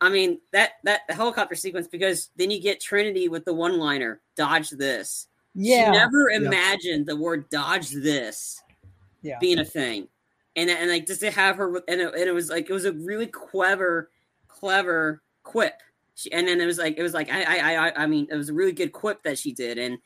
I mean that that the helicopter sequence because then you get Trinity with the one liner, "Dodge this." Yeah. She never Yeah. imagined the word "dodge this" yeah. being a thing, and and like just to have her, and it, and it was like it was a really clever, clever quip. She, and then it was like it was like I I I I mean it was a really good quip that she did, and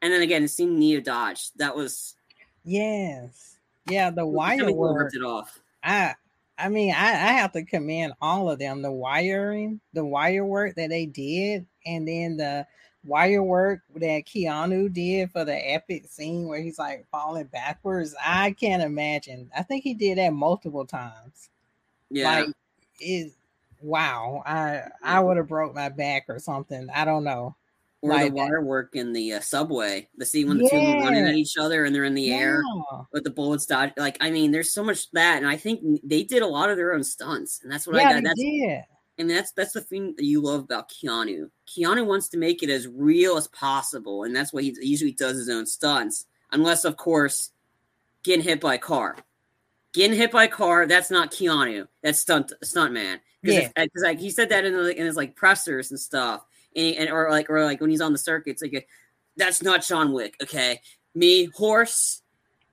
and then again it seeing Neo dodge that was Yes. Yeah, the wire work. it off. I I mean, I, I have to commend all of them. The wiring, the wire work that they did, and then the wire work that Keanu did for the epic scene where he's like falling backwards. I can't imagine. I think he did that multiple times. Yeah, Like it wow. I I would have broke my back or something. I don't know. or like the that. wire work in the uh, subway. The scene when the two of them running at each other and they're in the air. With the bullets dodge. Like, I mean, there's so much that, and I think they did a lot of their own stunts, and that's what I Yeah, got. they That's did. and that's that's the thing that you love about Keanu. Keanu wants to make it as real as possible, and that's why he usually does his own stunts, unless of course getting hit by a car. Getting hit by a car, that's not Keanu. That's stunt stunt man. Yeah. Because like he said that in, the, in his like pressers and stuff. And, and or like or like when he's on the circuits, like that's not John Wick. Okay. Me, horse,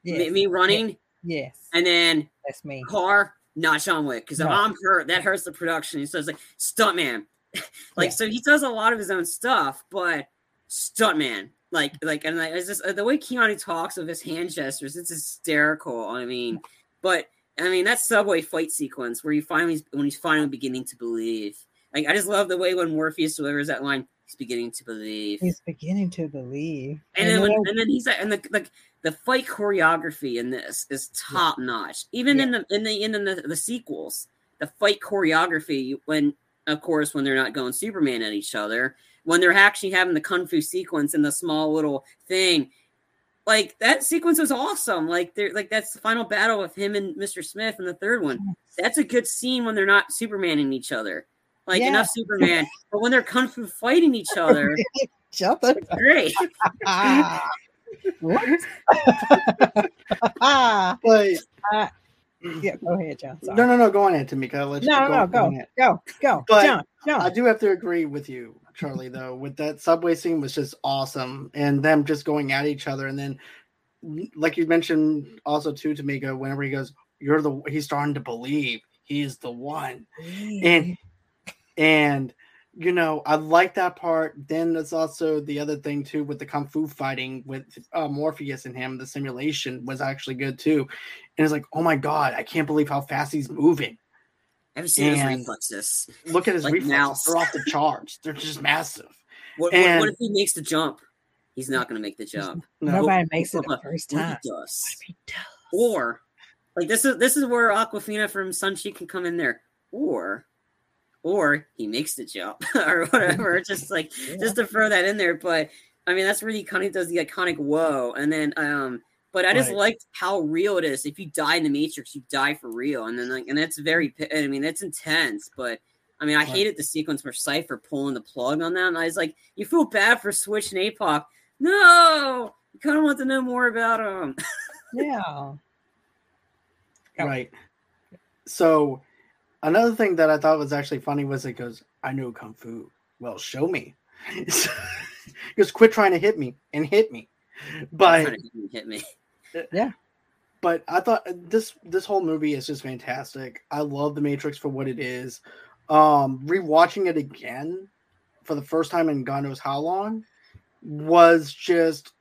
me, Yes. me running, Yes, and then that's me. car, not John Wick. Because No. I'm hurt, that hurts the production. He says like stuntman. like Yeah. so he does a lot of his own stuff, but stuntman. Like like and like, it's just uh, the way Keanu talks of his hand gestures, it's hysterical. I mean, but I mean that subway fight sequence where he finally when he's finally beginning to believe. Like I just love the way when Morpheus delivers that line, he's beginning to believe. He's beginning to believe. And then, when, and then he's and the like the fight choreography in this is top notch. Even in the in the in the, the sequels, the fight choreography when of course when they're not going Superman at each other, when they're actually having the kung fu sequence in the small little thing, like that sequence was awesome. Like they're like that's the final battle with him and Mr. Smith in the third one. That's a good scene when they're not Supermaning each other. Like Yeah. enough Superman, but when they're kung fu fighting each other, Shut the great. ah. what? ah, But yeah, go ahead, John. Sorry. no, no, no. Go on, in, Tamika. I'll let you no, no, go go, go, go, But John, John. I do have to agree with you, Charlie, though, with that subway scene was just awesome. And them just going at each other. And then, like you mentioned also too, Tamika, whenever he goes, You're the he's starting to believe he's the one. And and you know, I like that part. Then there's also the other thing too with the kung fu fighting with uh, Morpheus and him. The simulation was actually good too. And it's like, oh my god, I can't believe how fast he's moving. I've seen And- his reflexes? Look at his Like reflexes; mouse. they're off the charts. They're just massive. What, what, And- what if he makes the jump? He's not going to make the jump. No, Nobody makes it the first What time. he does, He does. or like this is this is where Awkwafina from Shang-Chi can come in there, or or he makes the jump or whatever. just like Yeah. just to throw that in there. But I mean, that's where he kind of does the iconic whoa, and then um. But I just Right. liked how real it is. If you die in the Matrix, you die for real, and then like, and that's very. I mean, that's intense. But I mean, I Right. hated the sequence where Cypher pulling the plug on that. And I was like, you feel bad for Switch and Apoc. No, you kind of want to know more about him. Yeah. Go. Right. So another thing that I thought was actually funny was it goes, I know kung fu. Well, show me. goes, quit trying to hit me and hit me. But hit me. But I thought this this whole movie is just fantastic. I love the Matrix for what it is. Um rewatching it again for the first time in God knows how long was just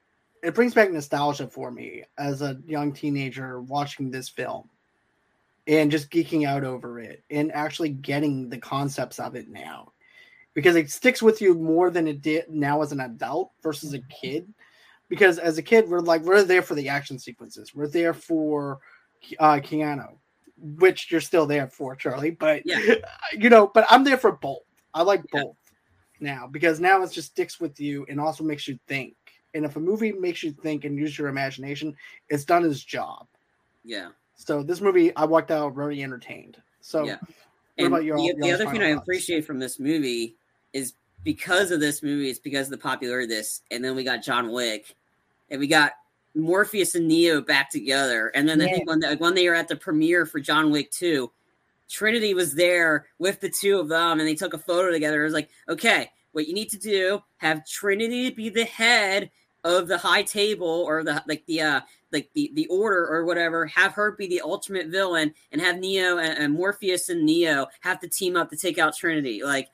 it brings back nostalgia for me as a young teenager watching this film and just geeking out over it and actually getting the concepts of it now because it sticks with you more than it did now as an adult versus a kid because as a kid we're like we're there for the action sequences we're there for uh Keanu which you're still there for Charlie but Yeah. you know but I'm there for both I like Yeah. both now because now it just sticks with you and also makes you think and if a movie makes you think and use your imagination it's done its job Yeah. so this movie I walked out very entertained so Yeah. What And about your- the, the other thing I thoughts? appreciate from this movie is because of this movie, it's because of the popularity of this. And then we got John Wick, and we got Morpheus and Neo back together. And then I think when, the, when they were at the premiere for John Wick 2, Trinity was there with the two of them, and they took a photo together. It was like, okay, what you need to do have Trinity be the head of the high table or the like the uh like the the order or whatever have her be the ultimate villain and have neo and, and morpheus and neo have to team up to take out trinity like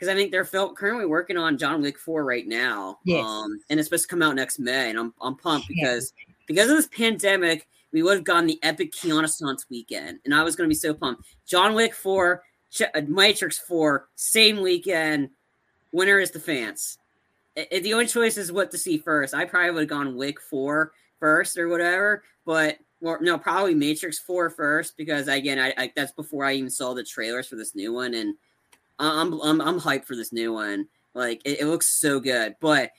because i think they're currently working on john wick 4 right now Yes. um and it's supposed to come out next may and i'm, I'm pumped because because of this pandemic we would have gotten the epic Keanu weekend and i was going to be so pumped john wick 4 Ch- uh, matrix 4 same weekend winner is the fans I- I- the only choice is what to see first. I probably would have gone Wick 4 first or whatever, but or no, probably Matrix 4 first because again, I, I that's before I even saw the trailers for this new one, and I'm I'm I'm hyped for this new one. Like it, it looks so good, but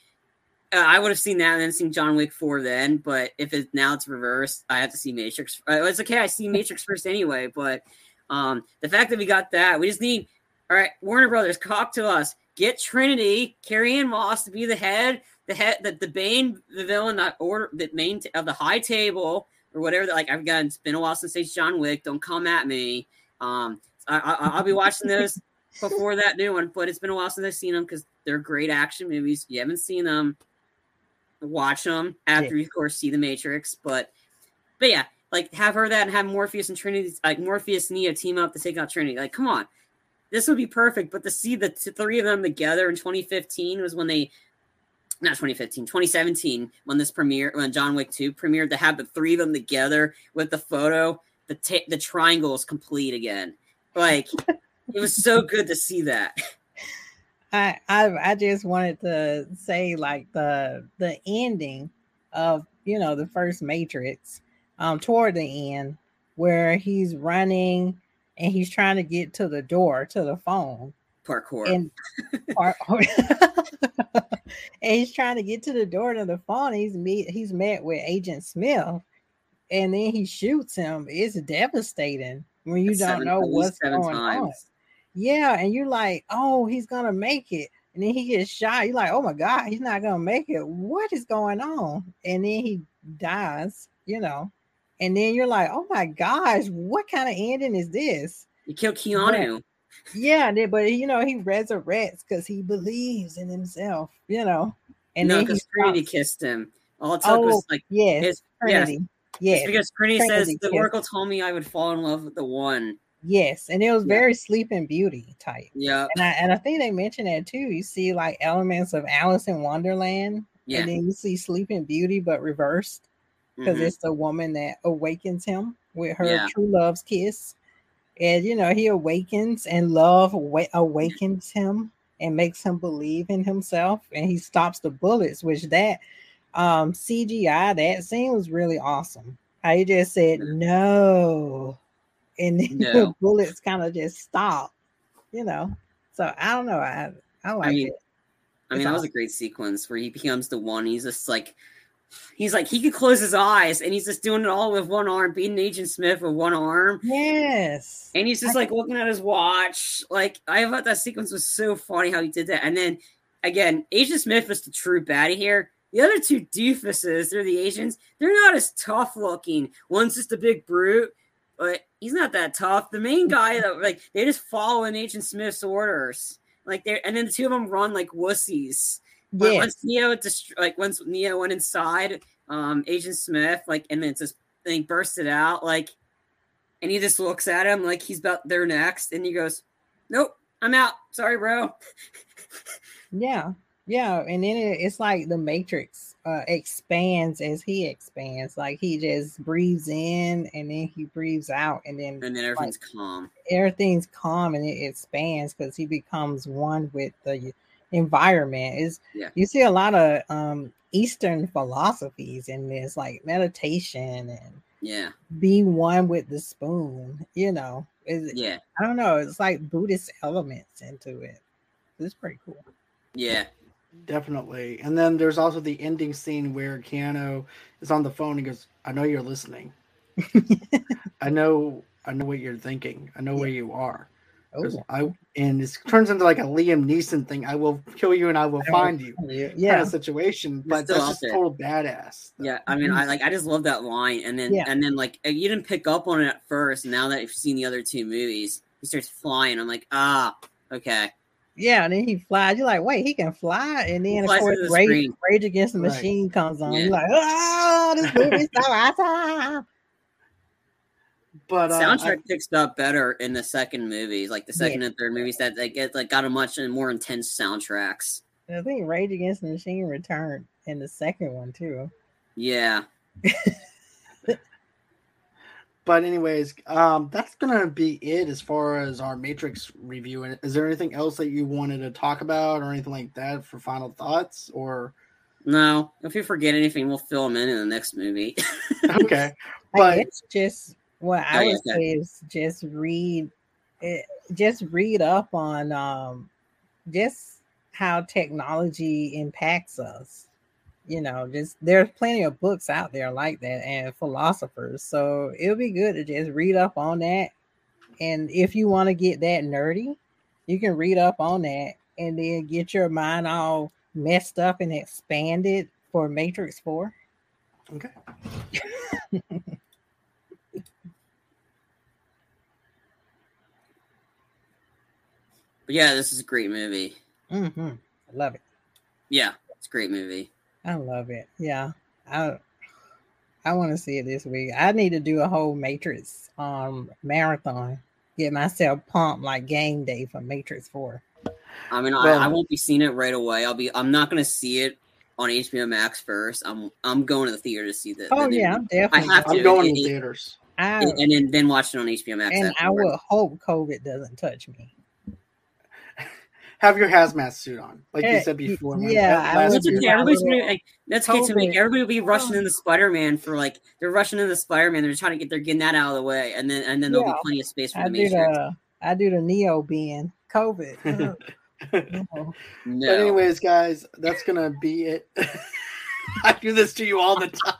uh, I would have seen that and then seen John Wick 4 then. But if it now it's reversed, I have to see Matrix. Uh, it's okay, I see Matrix first anyway. But um, the fact that we got that, we just need all right, Warner Brothers, talk to us. Get Trinity, Carrie-Anne Moss to be the head, the head, the, the Bane, the villain, that order, the main t- of the high table or whatever. Like I've got it's been a while since it's John Wick. Don't come at me. Um, I, I, I'll be watching those before that new one, but it's been a while since I've seen them because they're great action movies. If you haven't seen them, watch them after you, of course, see The Matrix. But, but yeah, like have her that and have Morpheus and Trinity, like Morpheus and Neo team up to take out Trinity. Like, come on, this would be perfect. But to see the t- three of them together in 2015 was when they, not 2015, 2017, when this premiere, when John Wick 2 premiered, to have the three of them together with the photo, the t- the triangle is complete again. Like, it was so good to see that. I, I I just wanted to say like the the ending of you know the first Matrix, um, toward the end where he's running and he's trying to get to the door to the phone Parkour. and par- and he's trying to get to the door to the phone. He's meet he's met with Agent Smith, and then he shoots him. It's devastating when you don't Seven- know what's going on. Yeah, and you're like, oh, he's gonna make it. And then he gets shot. You're like, oh my God, he's not gonna make it. What is going on? And then he dies, you know. And then you're like, oh my gosh, what kind of ending is this? You killed Keanu. Yeah, and then, but you know, he resurrects because he believes in himself, you know. And no, then he because Trinity kissed him. All it took Oh, was like yes, his yes. Trinity. Yes, because Trinity, says the. Oracle told me I would fall in love with the one. Yes, and it was Yeah. very Sleeping Beauty type. Yeah, And I and I think they mentioned that too. You see like elements of Alice in Wonderland, yeah. and then you see Sleeping Beauty, but reversed because mhm. it's the woman that awakens him with her Yeah. true love's kiss. And you know, he awakens and love awa- awakens him and makes him believe in himself and he stops the bullets, which that um CGI that scene was really awesome. He just said no, and then the bullets kind of just stop, you know. So I don't know. I I like mean, it. I mean, that was a great sequence where he becomes the one. He's just like, he's like, he could close his eyes and he's just doing it all with one arm, beating Agent Smith with one arm. Yes. And he's just like looking at his watch. Like, I thought that sequence was so funny how he did that. And then again, Agent Smith was the true baddie here. The other two doofuses, they're the agents. They're not as tough looking. One's just a big brute, but he's not that tough. The main guy that like they just follow in Agent Smith's orders. Like they and then the two of them run like wussies. But Yes. once Neo dist- like once Neo went inside, um, Agent Smith, like and then just thing bursted out, like and he just looks at him like he's about there next, and he goes, Nope, I'm out. Sorry, bro. Yeah, yeah, and then it, it's like the Matrix uh, expands as he expands. Like he just breathes in and then he breathes out, and then And then everything's calm. everything's calm and it expands because he becomes one with the environment. Is Yeah. you see a lot of um Eastern philosophies in this, like meditation and Yeah. be one with the spoon. You know, is Yeah. I don't know. It's like Buddhist elements into it. It's pretty cool. Yeah. Definitely. And then there's also the ending scene where Keanu is on the phone and goes, I know you're listening. I know I know what you're thinking. I know where you are. Oh, I and it turns into like a Liam Neeson thing. I will kill you and I will I find you yeah, kind of situation. But that's just total badass. Yeah. I mean, I like I just love that line. And then Yeah. and then like you didn't pick up on it at first. Now that you've seen the other two movies, he starts flying. I'm like, ah, okay. Yeah, and then he flies. You're like, wait, he can fly, and then of course the Rage, screen. Rage Against the Right. Machine comes on. Yeah. You're like, oh, this movie's so awesome. But uh, soundtrack I- picks up better in the second movies, like the second and third movies that they get like got a much more intense soundtracks. And I think Rage Against the Machine returned in the second one too. Yeah. but anyways, um, that's gonna be it as far as our Matrix review. And is there anything else that you wanted to talk about or anything like that for final thoughts? Or No, if you forget anything, we'll fill them in in the next movie. okay, but guess just what I yeah, would say is just read it, just read up on um just how technology impacts us you know, just there's plenty of books out there like that and philosophers. So it'll be good to just read up on that. And if you want to get that nerdy, you can read up on that and then get your mind all messed up and expanded for Matrix 4. Okay. yeah, this is a great movie. Mm-hmm. I love it. Yeah, it's a great movie. I love it. Yeah. I I want to see it this week. I need to do a whole Matrix um marathon. Get myself pumped like game day for Matrix 4. I mean, I, I won't be seeing it right away. I'll be. I'm not gonna see it on HBO Max first. I'm. I'm going to the theater to see the. Oh the yeah, new- definitely. I have to. I'm going it- to it- theaters. I, and, and then then watch it on HBO Max. and I will hope COVID doesn't touch me. Have your hazmat suit on, like you Eh, said before. yeah, that I last would That's do okay. Everybody's gonna like. That's okay to make. Everybody will be rushing Oh. into Spider Man for like they're rushing into Spider Man. They're trying to get they're getting that out of the way, and then and then there'll Yeah. be plenty of space for I the do Matrix. the I do the Neo being COVID. No. No, But anyways, guys, that's gonna be it. I do this to you all the time.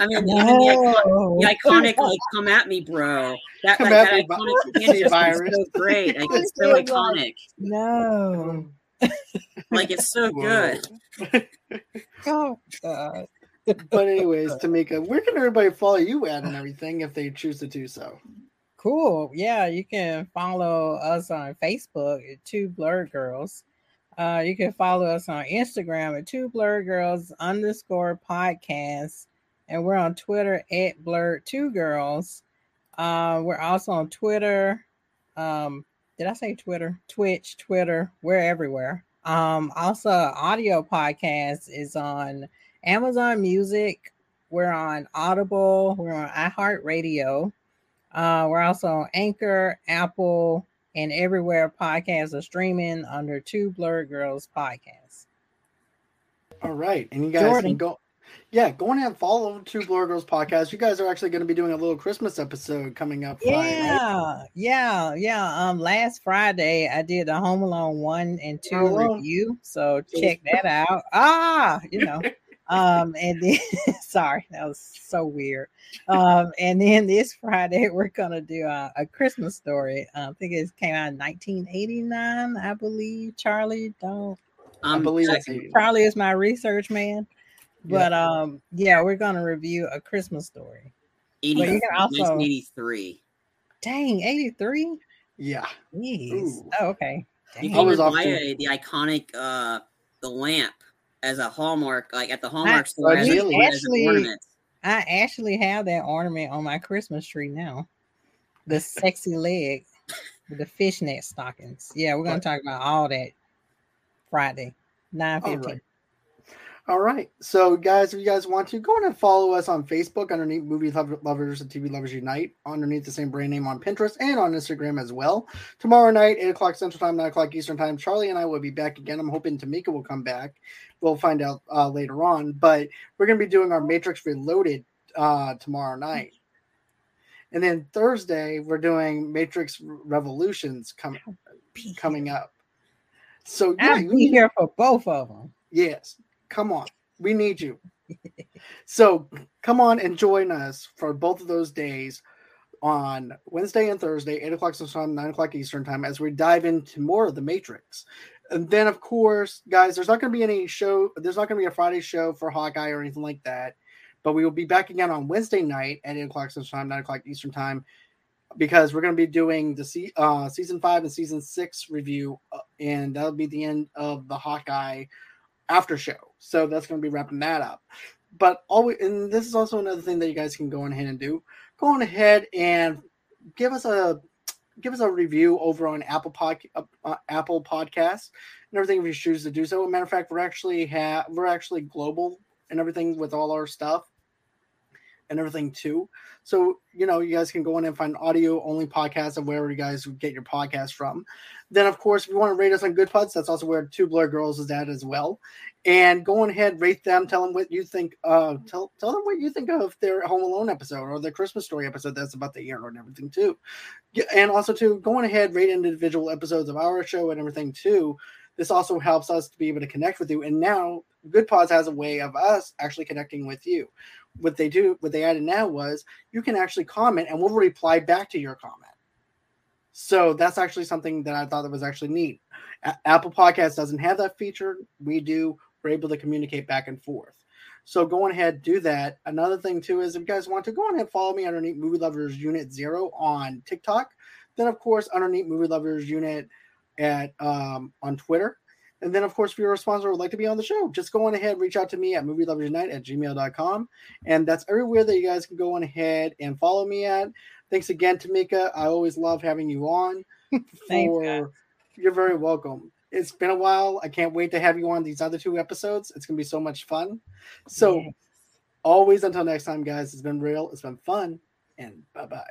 I mean, even the, iconic, the iconic like come at me, bro. That Come like, at that me, iconic vi- hand is virus. so great. Like it's It so iconic. No. Like it's so Whoa. good. Oh God. But anyways, Tamika, where can everybody follow you at and everything if they choose to do so? Cool. Yeah, you can follow us on Facebook Two Blurred Girls. Uh, you can follow us on Instagram at Two Blurred Girls underscore podcast, and we're on Twitter at Blurred Two Girls. Uh, we're also on Twitter. Um, did I say Twitter? Twitch, Twitter. We're everywhere. Um, also, audio podcast is on Amazon Music. We're on Audible. We're on iHeartRadio. Uh, we're also on Anchor, Apple, and everywhere podcasts are streaming under Two Blurred Girls podcast. All right, and you guys Jordan. can go. Yeah, go ahead and follow Two Blur Girls podcast. You guys are actually going to be doing a little Christmas episode coming up. Friday, right? Yeah, yeah, yeah. Um, last Friday I did the Home Alone one and two Alone. review, so check that out. Ah, you know. Um, and then sorry, that was so weird. Um, and then this Friday we're gonna do a, a Christmas story. Um, I think it came out in 1989, I believe. Charlie, don't I Um, believe it's 80. Charlie is my research man. Yeah. But um, yeah, we're gonna review a Christmas story. 80, Well, you can also- 1983. Dang, 83? Yeah, Jeez. Ooh. Oh, okay. You Dang. I can was even buy a, the iconic uh the lamp as a hallmark, like at the Hallmark I- store Really? Actually-. I actually have that ornament on my Christmas tree now. The sexy leg with the fishnet stockings. Yeah, we're gonna talk about all that Friday, 9 All 15. right. All right. So, guys, if you guys want to, go on and follow us on Facebook underneath Movie Lov- Lovers and TV Lovers Unite, underneath the same brand name on Pinterest and on Instagram as well. Tomorrow night, 8 o'clock Central Time, 9 o'clock Eastern Time, Charlie and I will be back again. I'm hoping Tamika will come back. We'll find out uh, later on. But we're going to be doing our Matrix Reloaded uh, tomorrow night. And then Thursday, we're doing Matrix Revolutions com- coming up. So, yeah, I'll be here for both of them. Yes, come on. We need you. so come on and join us for both of those days on Wednesday and Thursday, 8 o'clock Central Time, 9 o'clock Eastern Time, as we dive into more of the Matrix. And then, of course, guys, there's not going to be any show, there's not going to be a Friday show for Hawkeye or anything like that. But we will be back again on Wednesday night at 8 o'clock Central Time, 9 o'clock Eastern Time, because we're going to be doing the se- uh, season five and season six review, uh, and that'll be the end of the Hawkeye after show. So that's going to be wrapping that up. But always, and this is also another thing that you guys can go ahead and do. Go on ahead and give us a give us a review over on Apple Pod, uh, uh, Apple Podcasts and everything if you choose to do so. matter of fact, we're actually have we're actually global and everything with all our stuff and everything too. So you know, you guys can go in and find audio only podcasts of wherever you guys get your podcast from. Then, of course, if you want to rate us on Good Pods, that's also where Two Blur Girls is at as well. And go ahead, rate them, tell them what you think. Uh, tell tell them what you think of their Home Alone episode or their Christmas Story episode that's about the year and everything too. And also, to go on ahead, rate individual episodes of our show and everything too. This also helps us to be able to connect with you. And now, Good Pods has a way of us actually connecting with you. What they do, what they added now was you can actually comment and we'll reply back to your comment. So that's actually something that I thought that was actually neat. A- Apple Podcast doesn't have that feature. We do. We're able to communicate back and forth. So go ahead, do that. Another thing too is if you guys want to go on ahead, follow me underneath Movie Lovers Unite Zero on TikTok. Then of course underneath Movie Lovers Unite at um, on Twitter. And then, of course, if you're a sponsor would like to be on the show, just go on ahead, reach out to me at movielovesignite at gmail.com. And that's everywhere that you guys can go on ahead and follow me at. Thanks again, Tamika. I always love having you on. For, you're very welcome. It's been a while. I can't wait to have you on these other two episodes. It's going to be so much fun. So, yes. always until next time, guys, it's been real, it's been fun, and bye bye.